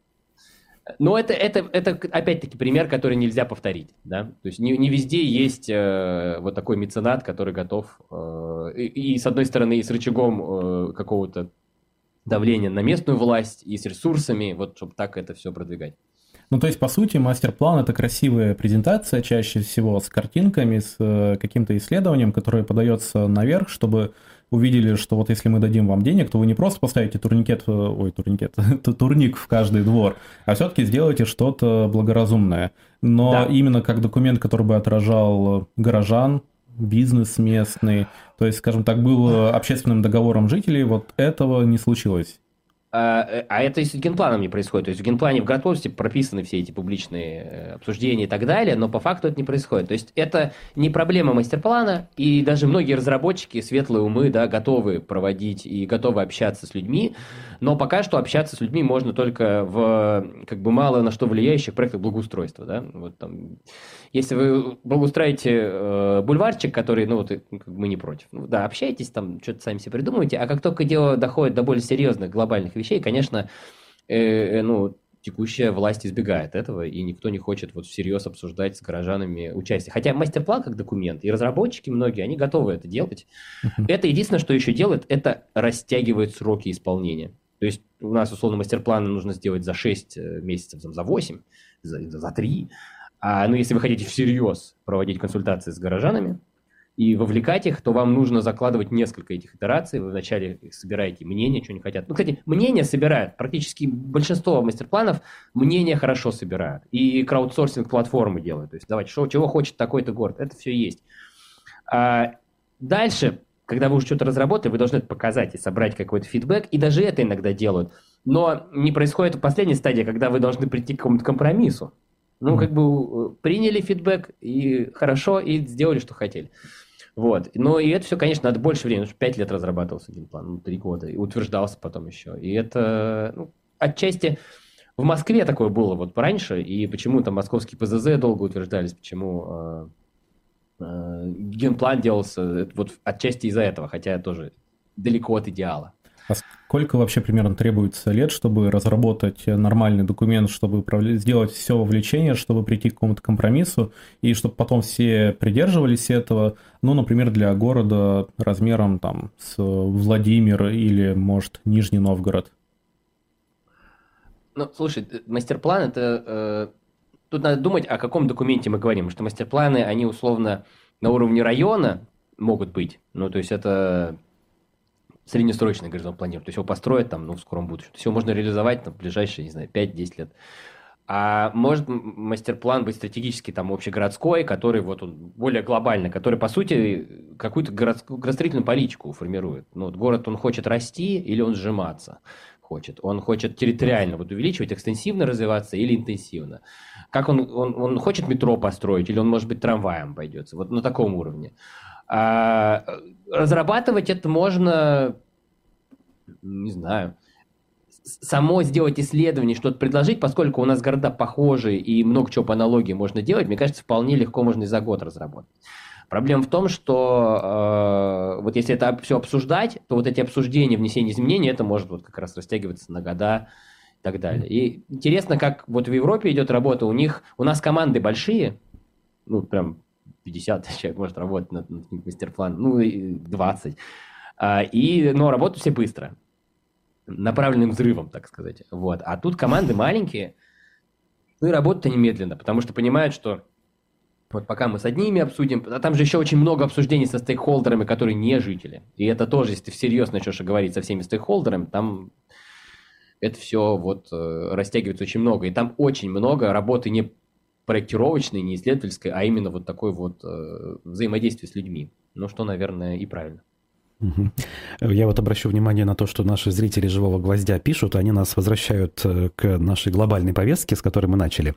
Но это, это, это опять-таки пример, который нельзя повторить. Да? То есть не, не везде есть э, вот такой меценат, который готов э, и, и, с одной стороны, и с рычагом э, какого-то давления на местную власть, и с ресурсами, вот чтобы так это все продвигать. Ну, то есть, по сути, мастер-план – это красивая презентация, чаще всего с картинками, с э, каким-то исследованием, которое подается наверх, чтобы увидели, что вот если мы дадим вам денег, то вы не просто поставите турникет, э, ой, турникет, турник в каждый двор, а все-таки сделаете что-то благоразумное. Но да. именно как документ, который бы отражал горожан, бизнес местный, то есть, скажем так, был общественным договором жителей, вот этого не случилось. А, э, а это с генпланом не происходит. То есть в генплане в готовности прописаны все эти публичные э, обсуждения и так далее, но по факту это не происходит. То есть это не проблема мастер-плана, и даже многие разработчики, светлые умы, да, готовы проводить и готовы общаться с людьми, но пока что общаться с людьми можно только в как бы мало на что влияющих проектах благоустройства. Да? Вот там если вы благоустраиваете э, бульварчик, который, ну вот мы не против, ну, да, общайтесь там, что-то сами себе придумывайте, а как только дело доходит до более серьезных глобальных вещей, конечно, э, э, ну, текущая власть избегает этого, и никто не хочет вот всерьез обсуждать с горожанами участие. Хотя мастер-план как документ, и разработчики многие, они готовы это делать. Это единственное, что еще делает, это растягивает сроки исполнения. То есть у нас, условно, мастер-планы нужно сделать за 6 э, месяцев, за 8, за, за 3. А, ну, если вы хотите всерьез проводить консультации с горожанами и вовлекать их, то вам нужно закладывать несколько этих итераций. Вы вначале собираете мнение, что они хотят. Ну, кстати, мнение собирают. Практически большинство мастер-планов мнение хорошо собирают. И краудсорсинг платформы делают. То есть, давайте, что, чего хочет такой-то город. Это все есть. А дальше, когда вы уже что-то разработали, вы должны это показать и собрать какой-то фидбэк. И даже это иногда делают. Но не происходит в последней стадии, когда вы должны прийти к какому-то компромиссу. Ну, как бы э, приняли фидбэк и хорошо, и сделали, что хотели. Вот. Но и это все, конечно, надо больше времени, потому 5 лет разрабатывался один план, ну, 3 года, и утверждался потом еще. И это, ну, отчасти в Москве такое было вот раньше, и почему там московские ПЗЗ долго утверждались, почему э, э, генплан делался, вот отчасти из-за этого, хотя тоже далеко от идеала. А сколько вообще примерно требуется лет, чтобы разработать нормальный документ, чтобы сделать все вовлечение, чтобы прийти к какому-то компромиссу, и чтобы потом все придерживались этого, ну, например, для города размером там с Владимир или, может, Нижний Новгород? Ну, слушай, мастер-план это... Э, тут надо думать, о каком документе мы говорим, что мастер-планы, они условно на уровне района могут быть. Ну, то есть это среднесрочный горизонт планирования. То есть его построят там, ну, в скором будущем. То есть его можно реализовать там, в ближайшие, не знаю, 5-10 лет. А может мастер-план быть стратегически там общегородской, который вот он более глобальный, который по сути какую-то городскую, градостроительную политику формирует. Ну, вот город он хочет расти или он сжиматься хочет? Он хочет территориально вот увеличивать, экстенсивно развиваться или интенсивно? Как он, он, он хочет метро построить или он, может быть, трамваем пойдется? Вот на таком уровне. А, разрабатывать это можно, не знаю, само сделать исследование, что-то предложить, поскольку у нас города похожи и много чего по аналогии можно делать, мне кажется, вполне легко можно и за год разработать. Проблема в том, что э, вот если это все обсуждать, то вот эти обсуждения, внесение изменений, это может вот как раз растягиваться на года и так далее. И интересно, как вот в Европе идет работа, у них, у нас команды большие, ну, прям 50 человек может работать над, над мастер-планом, ну, 20. А, и, но работают все быстро, направленным взрывом, так сказать. Вот. А тут команды маленькие, ну и работают они медленно, потому что понимают, что вот пока мы с одними обсудим, а там же еще очень много обсуждений со стейкхолдерами, которые не жители. И это тоже, если ты всерьез начнешь говорить со всеми стейкхолдерами, там это все вот э, растягивается очень много. И там очень много работы не проектировочной, не исследовательской, а именно вот такой вот э, взаимодействие с людьми. Ну, что, наверное, и правильно. Я вот обращу внимание на то, что наши зрители «Живого гвоздя» пишут, они нас возвращают э, к нашей глобальной повестке, с которой мы начали.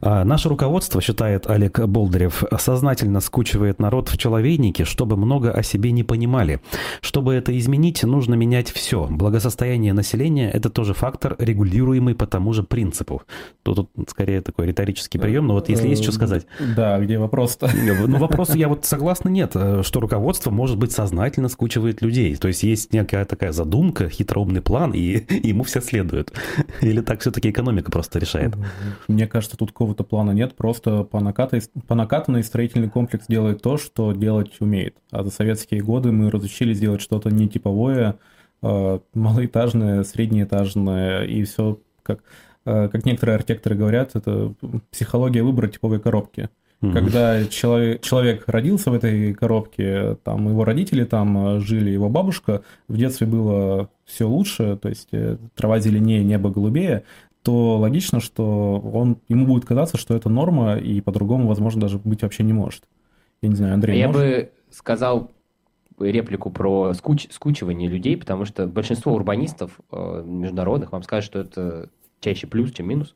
А, наше руководство, считает Олег Болдырев, сознательно скучивает народ в человейнике, чтобы много о себе не понимали. Чтобы это изменить, нужно менять все. Благосостояние населения – это тоже фактор, регулируемый по тому же принципу. Тут, тут скорее такой риторический прием, но вот если есть что сказать. Да, где вопрос-то? Ну, вопрос я вот согласна, нет, э, что руководство может быть сознательно скучивает накручивает людей. То есть есть некая такая задумка, хитроумный план, и ему все следует. Или так все-таки экономика просто решает? Мне кажется, тут какого-то плана нет, просто по, накатой, по накатанной строительный комплекс делает то, что делать умеет. А за советские годы мы разучились делать что-то не типовое, а малоэтажное, среднеэтажное, и все как как некоторые архитекторы говорят, это психология выбора типовой коробки. Mm-hmm. Когда человек, человек родился в этой коробке, там его родители там жили, его бабушка, в детстве было все лучше, то есть трава зеленее, небо голубее, то логично, что он, ему будет казаться, что это норма, и по-другому, возможно, даже быть вообще не может. Я не знаю, Андрей, Я может? бы сказал реплику про скуч, скучивание людей, потому что большинство урбанистов э, международных вам скажут, что это чаще плюс, чем минус.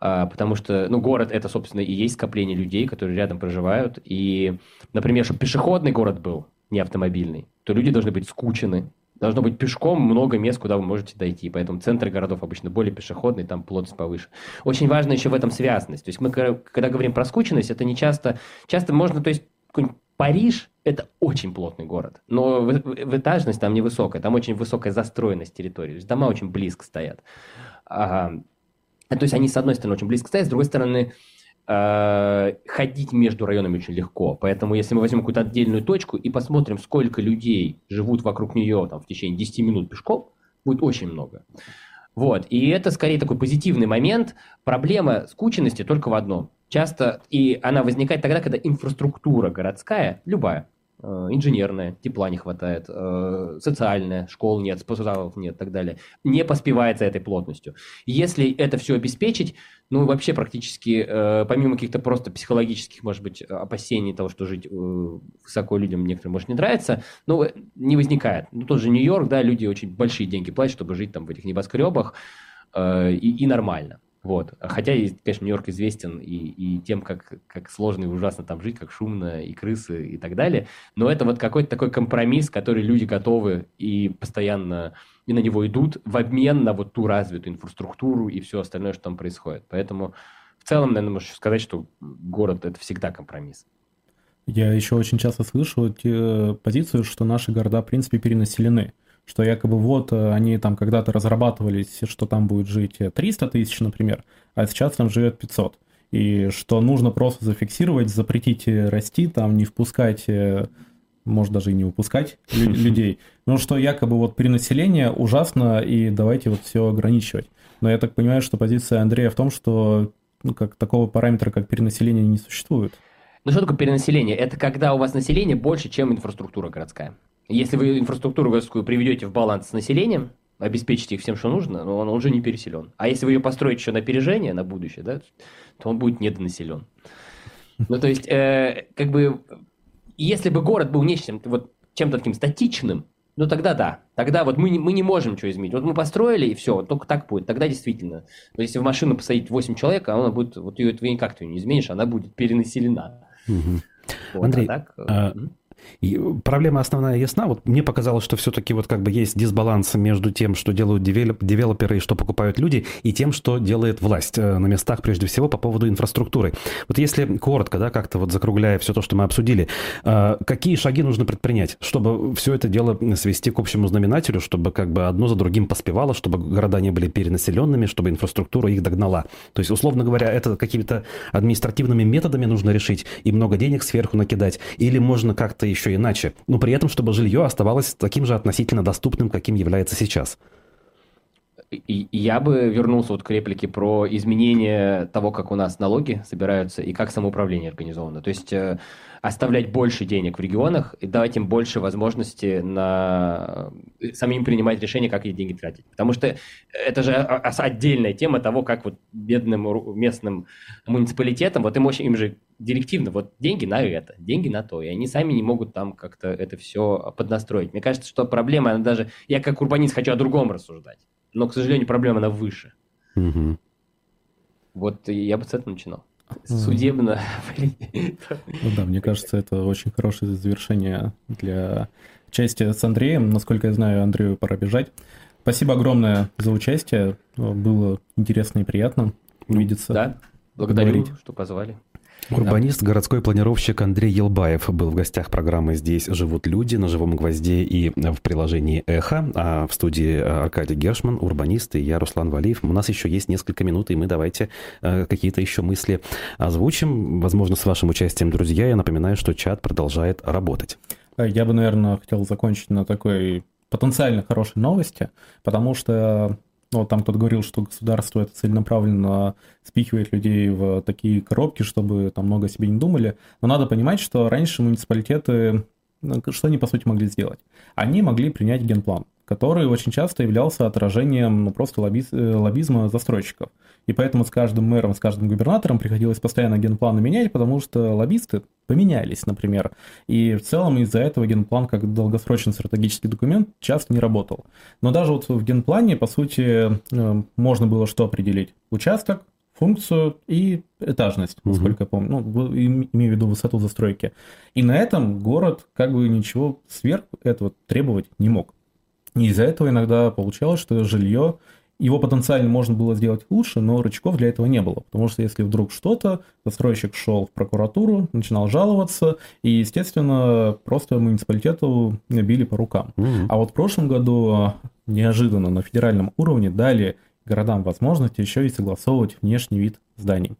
А, потому что, ну, город это, собственно, и есть скопление людей, которые рядом проживают. И, например, чтобы пешеходный город был, не автомобильный, то люди должны быть скучены, должно быть пешком много мест, куда вы можете дойти. Поэтому центры городов обычно более пешеходные, там плотность повыше. Очень важно еще в этом связанность. То есть мы, когда говорим про скученность, это не часто... Часто можно, то есть Париж – это очень плотный город, но в, в этажность там невысокая, там очень высокая застроенность территории, то есть дома очень близко стоят. А, то есть они, с одной стороны, очень близко стоят, с другой стороны, Э, ходить между районами очень легко. Поэтому если мы возьмем какую-то отдельную точку и посмотрим, сколько людей живут вокруг нее там, в течение 10 минут пешком, будет очень много. Вот. И это скорее такой позитивный момент. Проблема скученности только в одном. Часто, и она возникает тогда, когда инфраструктура городская, любая, инженерная, тепла не хватает, э, социальная, школ нет, спортзалов нет и так далее, не поспевается этой плотностью. Если это все обеспечить, ну, вообще практически, э, помимо каких-то просто психологических, может быть, опасений того, что жить высоко людям некоторым может не нравится, ну, не возникает. Ну, тот же Нью-Йорк, да, люди очень большие деньги платят, чтобы жить там в этих небоскребах, и, и нормально. Вот. Хотя, конечно, Нью-Йорк известен и, и тем, как, как сложно и ужасно там жить, как шумно, и крысы, и так далее. Но это вот какой-то такой компромисс, который люди готовы и постоянно и на него идут в обмен на вот ту развитую инфраструктуру и все остальное, что там происходит. Поэтому в целом, наверное, можно сказать, что город – это всегда компромисс. Я еще очень часто слышу э, позицию, что наши города, в принципе, перенаселены что якобы вот э, они там когда-то разрабатывались, что там будет жить 300 тысяч, например, а сейчас там живет 500. И что нужно просто зафиксировать, запретить э, расти, там не впускать, э, может даже и не выпускать людей. Ну что якобы вот перенаселение ужасно, и давайте вот все ограничивать. Но я так понимаю, что позиция Андрея в том, что ну, как такого параметра, как перенаселение, не существует. Ну что такое перенаселение? Это когда у вас население больше, чем инфраструктура городская. Если вы инфраструктуру городскую приведете в баланс с населением, обеспечите их всем, что нужно, но он уже не переселен. А если вы ее построите еще на опережение, на будущее, да, то он будет недонаселен. Ну, то есть, э, как бы, если бы город был нечем, вот чем-то таким статичным, ну тогда да, тогда вот мы не, мы не можем ничего изменить. Вот мы построили и все, вот только так будет. Тогда действительно, но если в машину посадить 8 человек, она будет, вот ее ты никак ты не изменишь, она будет перенаселена. Угу. Вот, Андрей, а так, а, и проблема основная ясна. Вот мне показалось, что все-таки вот как бы есть дисбаланс между тем, что делают девелоперы и что покупают люди, и тем, что делает власть э, на местах, прежде всего, по поводу инфраструктуры. Вот если коротко, да, как-то вот закругляя все то, что мы обсудили, э, какие шаги нужно предпринять, чтобы все это дело свести к общему знаменателю, чтобы как бы одно за другим поспевало, чтобы города не были перенаселенными, чтобы инфраструктура их догнала. То есть, условно говоря, это какими-то административными методами нужно решить и много денег сверху накидать, или можно как-то еще иначе, но при этом, чтобы жилье оставалось таким же относительно доступным, каким является сейчас. И я бы вернулся вот к реплике про изменение того, как у нас налоги собираются и как самоуправление организовано. То есть э, оставлять больше денег в регионах и давать им больше возможности на э, самим принимать решения, как эти деньги тратить. Потому что это же отдельная тема того, как вот бедным местным муниципалитетам, вот им, очень, им же директивно, вот деньги на это, деньги на то, и они сами не могут там как-то это все поднастроить. Мне кажется, что проблема, она даже, я как урбанист хочу о другом рассуждать, но, к сожалению, проблема, она выше. Угу. Вот я бы с этого начинал судебно. Ну да, мне кажется, это очень хорошее завершение для части с Андреем. Насколько я знаю, Андрею пора бежать. Спасибо огромное за участие. Было интересно и приятно увидеться. Да, благодарю, поговорить. что позвали. Урбанист, городской планировщик Андрей Елбаев был в гостях программы «Здесь живут люди» на «Живом гвозде» и в приложении «Эхо». А в студии Аркадий Гершман, урбанист, и я, Руслан Валиев. У нас еще есть несколько минут, и мы давайте э, какие-то еще мысли озвучим. Возможно, с вашим участием, друзья. Я напоминаю, что чат продолжает работать. Я бы, наверное, хотел закончить на такой потенциально хорошей новости, потому что Ну, там кто-то говорил, что государство это целенаправленно спихивает людей в такие коробки, чтобы там много о себе не думали. Но надо понимать, что раньше муниципалитеты, ну, что они, по сути, могли сделать? Они могли принять генплан который очень часто являлся отражением ну, просто лобби, э, лоббизма застройщиков. И поэтому с каждым мэром, с каждым губернатором приходилось постоянно генпланы менять, потому что лоббисты поменялись, например. И в целом из-за этого генплан как долгосрочный стратегический документ часто не работал. Но даже вот в генплане, по сути, э, можно было что определить? Участок, функцию и этажность, насколько угу. я помню, ну, имею в виду высоту застройки. И на этом город как бы ничего сверх этого требовать не мог. И из-за этого иногда получалось, что жилье, его потенциально можно было сделать лучше, но рычагов для этого не было. Потому что если вдруг что-то, застройщик шел в прокуратуру, начинал жаловаться, и, естественно, просто муниципалитету били по рукам. Mm-hmm. А вот в прошлом году неожиданно на федеральном уровне дали городам возможность еще и согласовывать внешний вид зданий.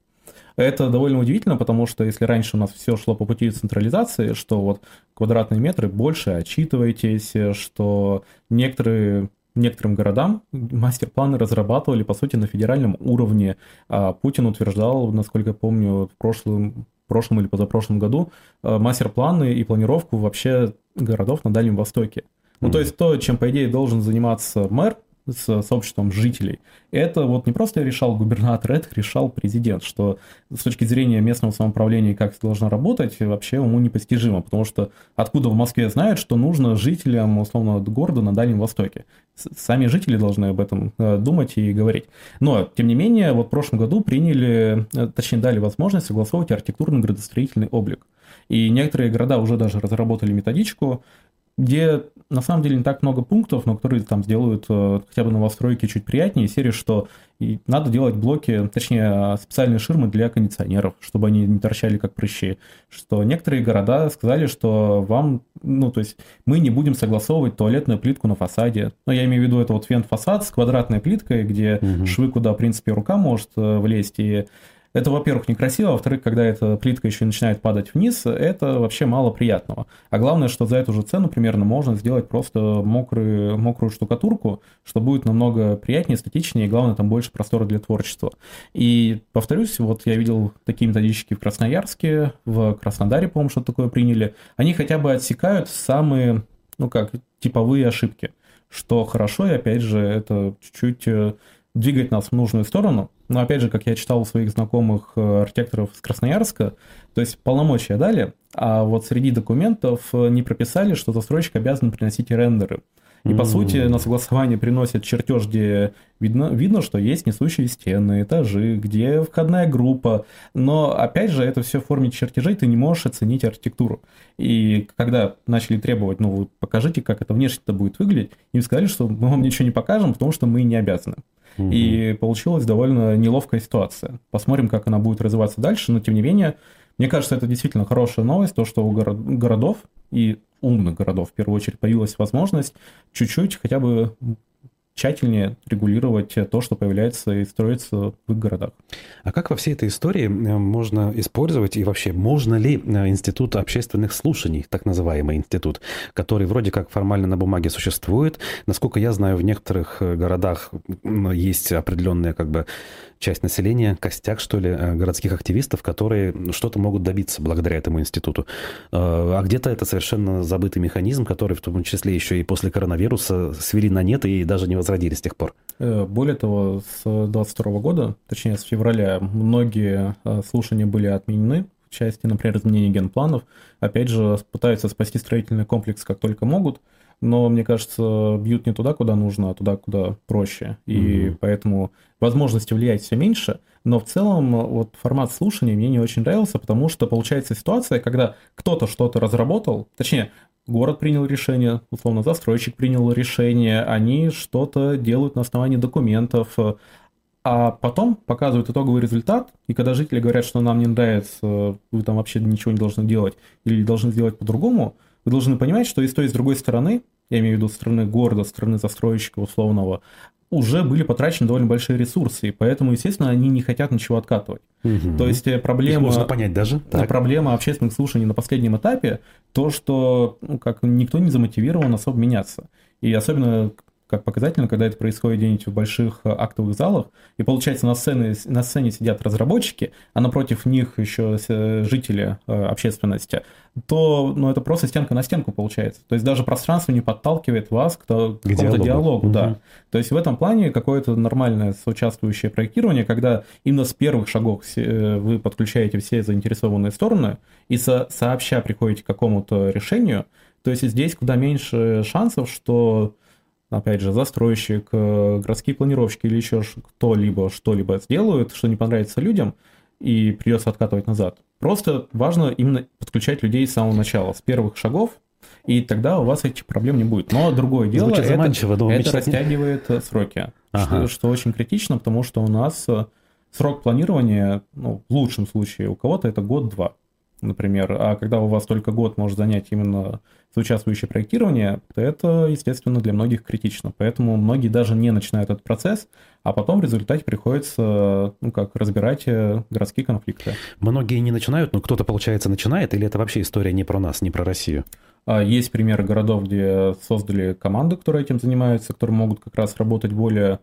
Это довольно удивительно, потому что если раньше у нас все шло по пути централизации, что вот квадратные метры больше отчитываетесь, что некоторые некоторым городам мастер-планы разрабатывали, по сути, на федеральном уровне. А Путин утверждал, насколько я помню, в прошлом, прошлом или позапрошлом году а, мастер-планы и планировку вообще городов на Дальнем Востоке. Ну, то есть то, чем, по идее, должен заниматься мэр, с сообществом жителей. Это вот не просто решал губернатор, это решал президент, что с точки зрения местного самоуправления, как это должно работать, вообще уму непостижимо, потому что откуда в Москве знают, что нужно жителям, условно, города на Дальнем Востоке. Сами жители должны об этом э, думать и говорить. Но, тем не менее, вот в прошлом году приняли, э, точнее, дали возможность согласовывать архитектурно-градостроительный облик. И некоторые города уже даже разработали методичку, где на самом деле не так много пунктов, но которые там сделают э, хотя бы новостройки чуть приятнее, серии, что и надо делать блоки, точнее, специальные ширмы для кондиционеров, чтобы они не торчали как прыщи. Что некоторые города сказали, что вам, ну, то есть мы не будем согласовывать туалетную плитку на фасаде. Но я имею в виду это вот фен-фасад с квадратной плиткой, где угу. швы, куда, в принципе, рука может э, влезть, и это, во-первых, некрасиво, а во-вторых, когда эта плитка еще начинает падать вниз, это вообще мало приятного. А главное, что за эту же цену примерно можно сделать просто мокрый, мокрую штукатурку, что будет намного приятнее, эстетичнее, и главное, там больше простора для творчества. И, повторюсь, вот я видел такие методички в Красноярске, в Краснодаре, по-моему, что такое приняли. Они хотя бы отсекают самые, ну как, типовые ошибки что хорошо, и опять же, это чуть-чуть э, двигает нас в нужную сторону. Но опять же, как я читал у своих знакомых э, архитекторов с Красноярска, то есть полномочия дали, а вот среди документов э, не прописали, что застройщик обязан приносить рендеры. И по сути на согласование приносят чертеж, где видно, видно, что есть несущие стены, этажи, где входная группа. Но опять же, это все в форме чертежей, ты не можешь оценить архитектуру. И когда начали требовать, ну покажите, как это внешне-то будет выглядеть, им сказали, что мы вам ничего не покажем, потому что мы не обязаны. Угу. И получилась довольно неловкая ситуация. Посмотрим, как она будет развиваться дальше, но тем не менее, мне кажется, это действительно хорошая новость, то, что у городов и умных городов в первую очередь появилась возможность чуть-чуть хотя бы тщательнее регулировать то, что появляется и строится в их городах. А как во всей этой истории э, можно использовать и вообще можно ли э, институт общественных слушаний, так называемый институт, который вроде как формально на бумаге существует, насколько я знаю, в некоторых э, городах есть определенная как бы часть населения, костяк, что ли, городских активистов, которые что-то могут добиться благодаря этому институту. А где-то это совершенно забытый механизм, который в том числе еще и после коронавируса свели на нет и даже не возродили с тех пор. Э, более того, с 2022 года, точнее с февраля, многие э, слушания были отменены в части, например, изменения генпланов. Опять же, пытаются спасти строительный комплекс как только могут, но, мне кажется, бьют не туда, куда нужно, а туда, куда проще. И mm-hmm. поэтому возможности влиять все меньше. Но в целом вот формат слушания мне не очень нравился, потому что получается ситуация, когда кто-то что-то разработал, точнее, город принял решение, условно, застройщик принял решение, они что-то делают на основании документов, а потом показывают итоговый результат, и когда жители говорят, что нам не нравится, вы там вообще ничего не должны делать или должны сделать по-другому, вы должны понимать, что и с той, и с другой стороны, я имею в виду стороны города, стороны застройщика условного, уже были потрачены довольно большие ресурсы, и поэтому, естественно, они не хотят ничего откатывать. Угу. То есть э, проблема... Их можно понять даже. Так. Проблема общественных слушаний на последнем этапе, то, что ну, как никто не замотивирован особо меняться. И особенно как показательно, когда это происходит где-нибудь в больших э, актовых залах, и получается на сцене, на сцене сидят разработчики, а напротив них еще э, жители э, общественности, то ну, это просто стенка на стенку получается. То есть даже пространство не подталкивает вас к, к какому-то диалогу. диалогу угу. да. То есть в этом плане какое-то нормальное соучаствующее проектирование, когда именно с первых шагов вы подключаете все заинтересованные стороны и со сообща приходите к какому-то решению, то есть здесь куда меньше шансов, что опять же, застройщик, э, городские планировщики или еще кто-либо что-либо сделают, что не понравится людям, и придется откатывать назад. Просто важно именно подключать людей с самого начала, с первых шагов, и тогда у вас этих проблем не будет. Но другое дело, это, это растягивает э, сроки, ага. что, что очень критично, потому что у нас э, срок планирования, ну, в лучшем случае у кого-то это год-два например, а когда у вас только год может занять именно соучаствующее проектирование, то это, естественно, для многих критично. Поэтому многие даже не начинают этот процесс, а потом в результате приходится, ну как, разбирать э, городские конфликты. Многие не начинают, но кто-то, получается, начинает, или это вообще история не про нас, не про Россию? А, есть примеры городов, где создали команды, которые этим занимаются, которые могут как раз работать более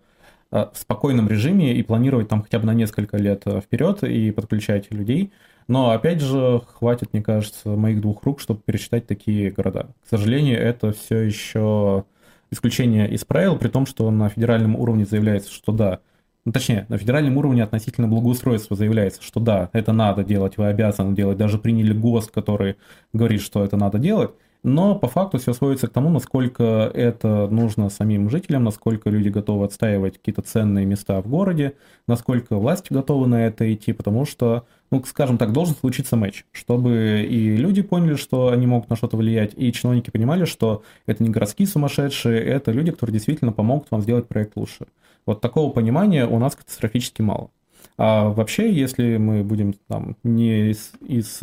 в спокойном режиме и планировать там хотя бы на несколько лет э, вперед и подключать людей. Но, опять же, хватит, мне кажется, моих двух рук, чтобы пересчитать такие города. К сожалению, это все еще исключение из правил, при том, что на федеральном уровне заявляется, что да, ну, точнее, на федеральном уровне относительно благоустройства заявляется, что да, это надо делать, вы обязаны делать, даже приняли ГОСТ, который говорит, что это надо делать, но по факту все сводится к тому, насколько это нужно самим жителям, насколько люди готовы отстаивать какие-то ценные места в городе, насколько власти готовы на это идти, потому что ну, скажем так, должен случиться матч, чтобы и люди поняли, что они могут на что-то влиять, и чиновники понимали, что это не городские сумасшедшие, это люди, которые действительно помогут вам сделать проект лучше. Вот такого понимания у нас катастрофически мало. А вообще, если мы будем там не из, из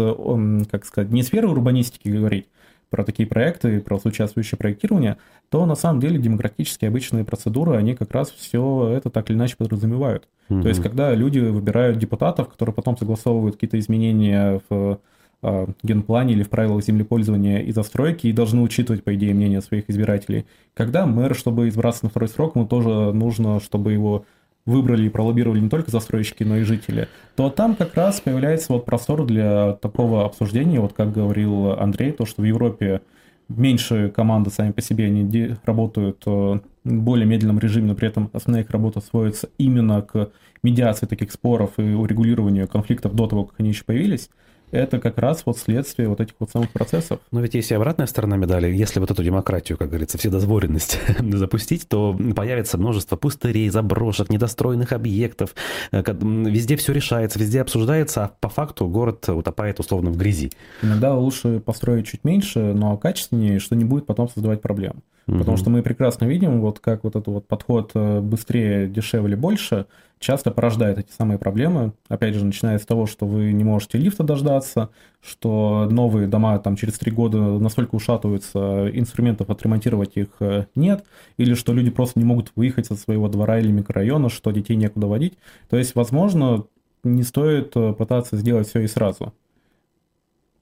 как сказать, не сферы урбанистики говорить, про такие проекты, про соучаствующее проектирование, то на самом деле демократические обычные процедуры, они как раз все это так или иначе подразумевают. Угу. То есть, когда люди выбирают депутатов, которые потом согласовывают какие-то изменения в э, генплане или в правилах землепользования и застройки и должны учитывать, по идее, мнение своих избирателей. Когда мэр, чтобы избраться на второй срок, ему тоже нужно, чтобы его выбрали и пролоббировали не только застройщики, но и жители, то там как раз появляется вот простор для такого обсуждения, вот как говорил Андрей, то, что в Европе меньше команды сами по себе, они работают э, в более медленном режиме, но при этом основная их работа сводится именно к медиации таких споров и урегулированию конфликтов до того, как они еще появились это как раз вот следствие вот этих вот самых процессов. Но ведь есть и обратная сторона медали. Если вот эту демократию, как говорится, вседозволенность запустить, то появится множество пустырей, заброшек, недостроенных объектов. Э, везде все решается, везде обсуждается, а по факту город утопает условно в грязи. Иногда лучше построить чуть меньше, но качественнее, что не будет потом создавать проблем. Угу. Потому что мы прекрасно видим, вот как вот этот вот подход э, быстрее, дешевле, больше часто порождает эти самые проблемы. Опять же, начиная с того, что вы не можете лифта дождаться, что новые дома там через три года настолько ушатываются, инструментов отремонтировать их э, нет, или что люди просто не могут выехать от своего двора или микрорайона, что детей некуда водить. То есть, возможно, не стоит э, пытаться сделать все и сразу.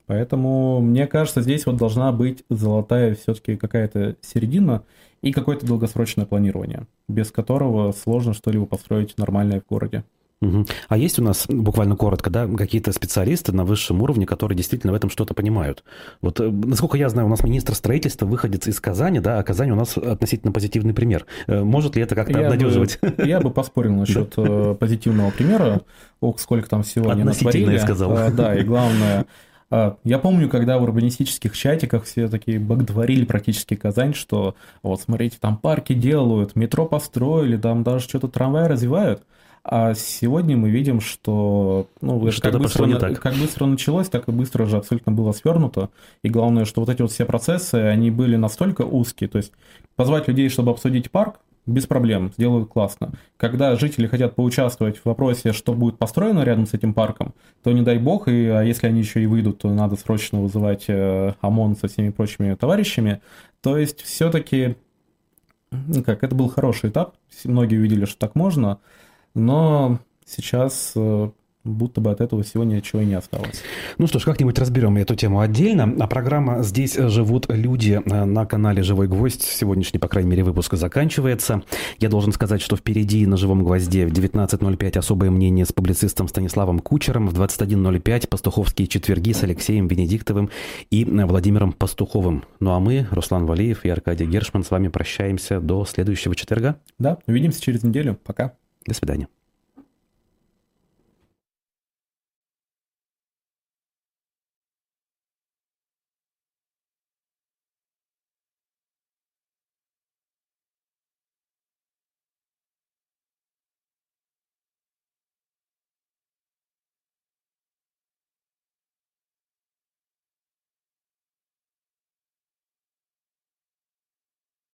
Поэтому, мне кажется, здесь вот должна быть золотая все-таки какая-то середина и какое-то долгосрочное планирование, без которого сложно что-либо построить нормальное в городе. Угу. А есть у нас, буквально коротко, да, какие-то специалисты на высшем уровне, которые действительно в этом что-то понимают? Вот, э, насколько я знаю, у нас министр строительства выходит из Казани, да, а Казань у нас относительно позитивный пример. Э, может ли это как-то я обнадеживать? Бы, я бы поспорил насчет э, позитивного примера. Ох, сколько там всего не натворили. сказал. Да, и главное, я помню, когда в урбанистических чатиках все такие боготворили практически Казань, что вот смотрите, там парки делают, метро построили, там даже что-то трамвай развивают. А сегодня мы видим, что ну, что как, быстро, не так. как быстро началось, так и быстро же абсолютно было свернуто. И главное, что вот эти вот все процессы, они были настолько узкие. То есть позвать людей, чтобы обсудить парк, без проблем, сделают классно. Когда жители хотят поучаствовать в вопросе, что будет построено рядом с этим парком, то не дай бог, и, а если они еще и выйдут, то надо срочно вызывать э, ОМОН со всеми прочими товарищами. То есть все-таки, ну как, это был хороший этап, многие увидели, что так можно, но сейчас э, будто бы от этого всего ничего и не осталось. Ну что ж, как-нибудь разберем эту тему отдельно. А программа «Здесь живут люди» на канале «Живой гвоздь» сегодняшний, по крайней мере, выпуск заканчивается. Я должен сказать, что впереди на «Живом гвозде» в 19.05 особое мнение с публицистом Станиславом Кучером, в 21.05 пастуховские четверги с Алексеем Венедиктовым и Владимиром Пастуховым. Ну а мы, Руслан Валиев и Аркадий Гершман, с вами прощаемся до следующего четверга. Да, увидимся через неделю. Пока. До свидания.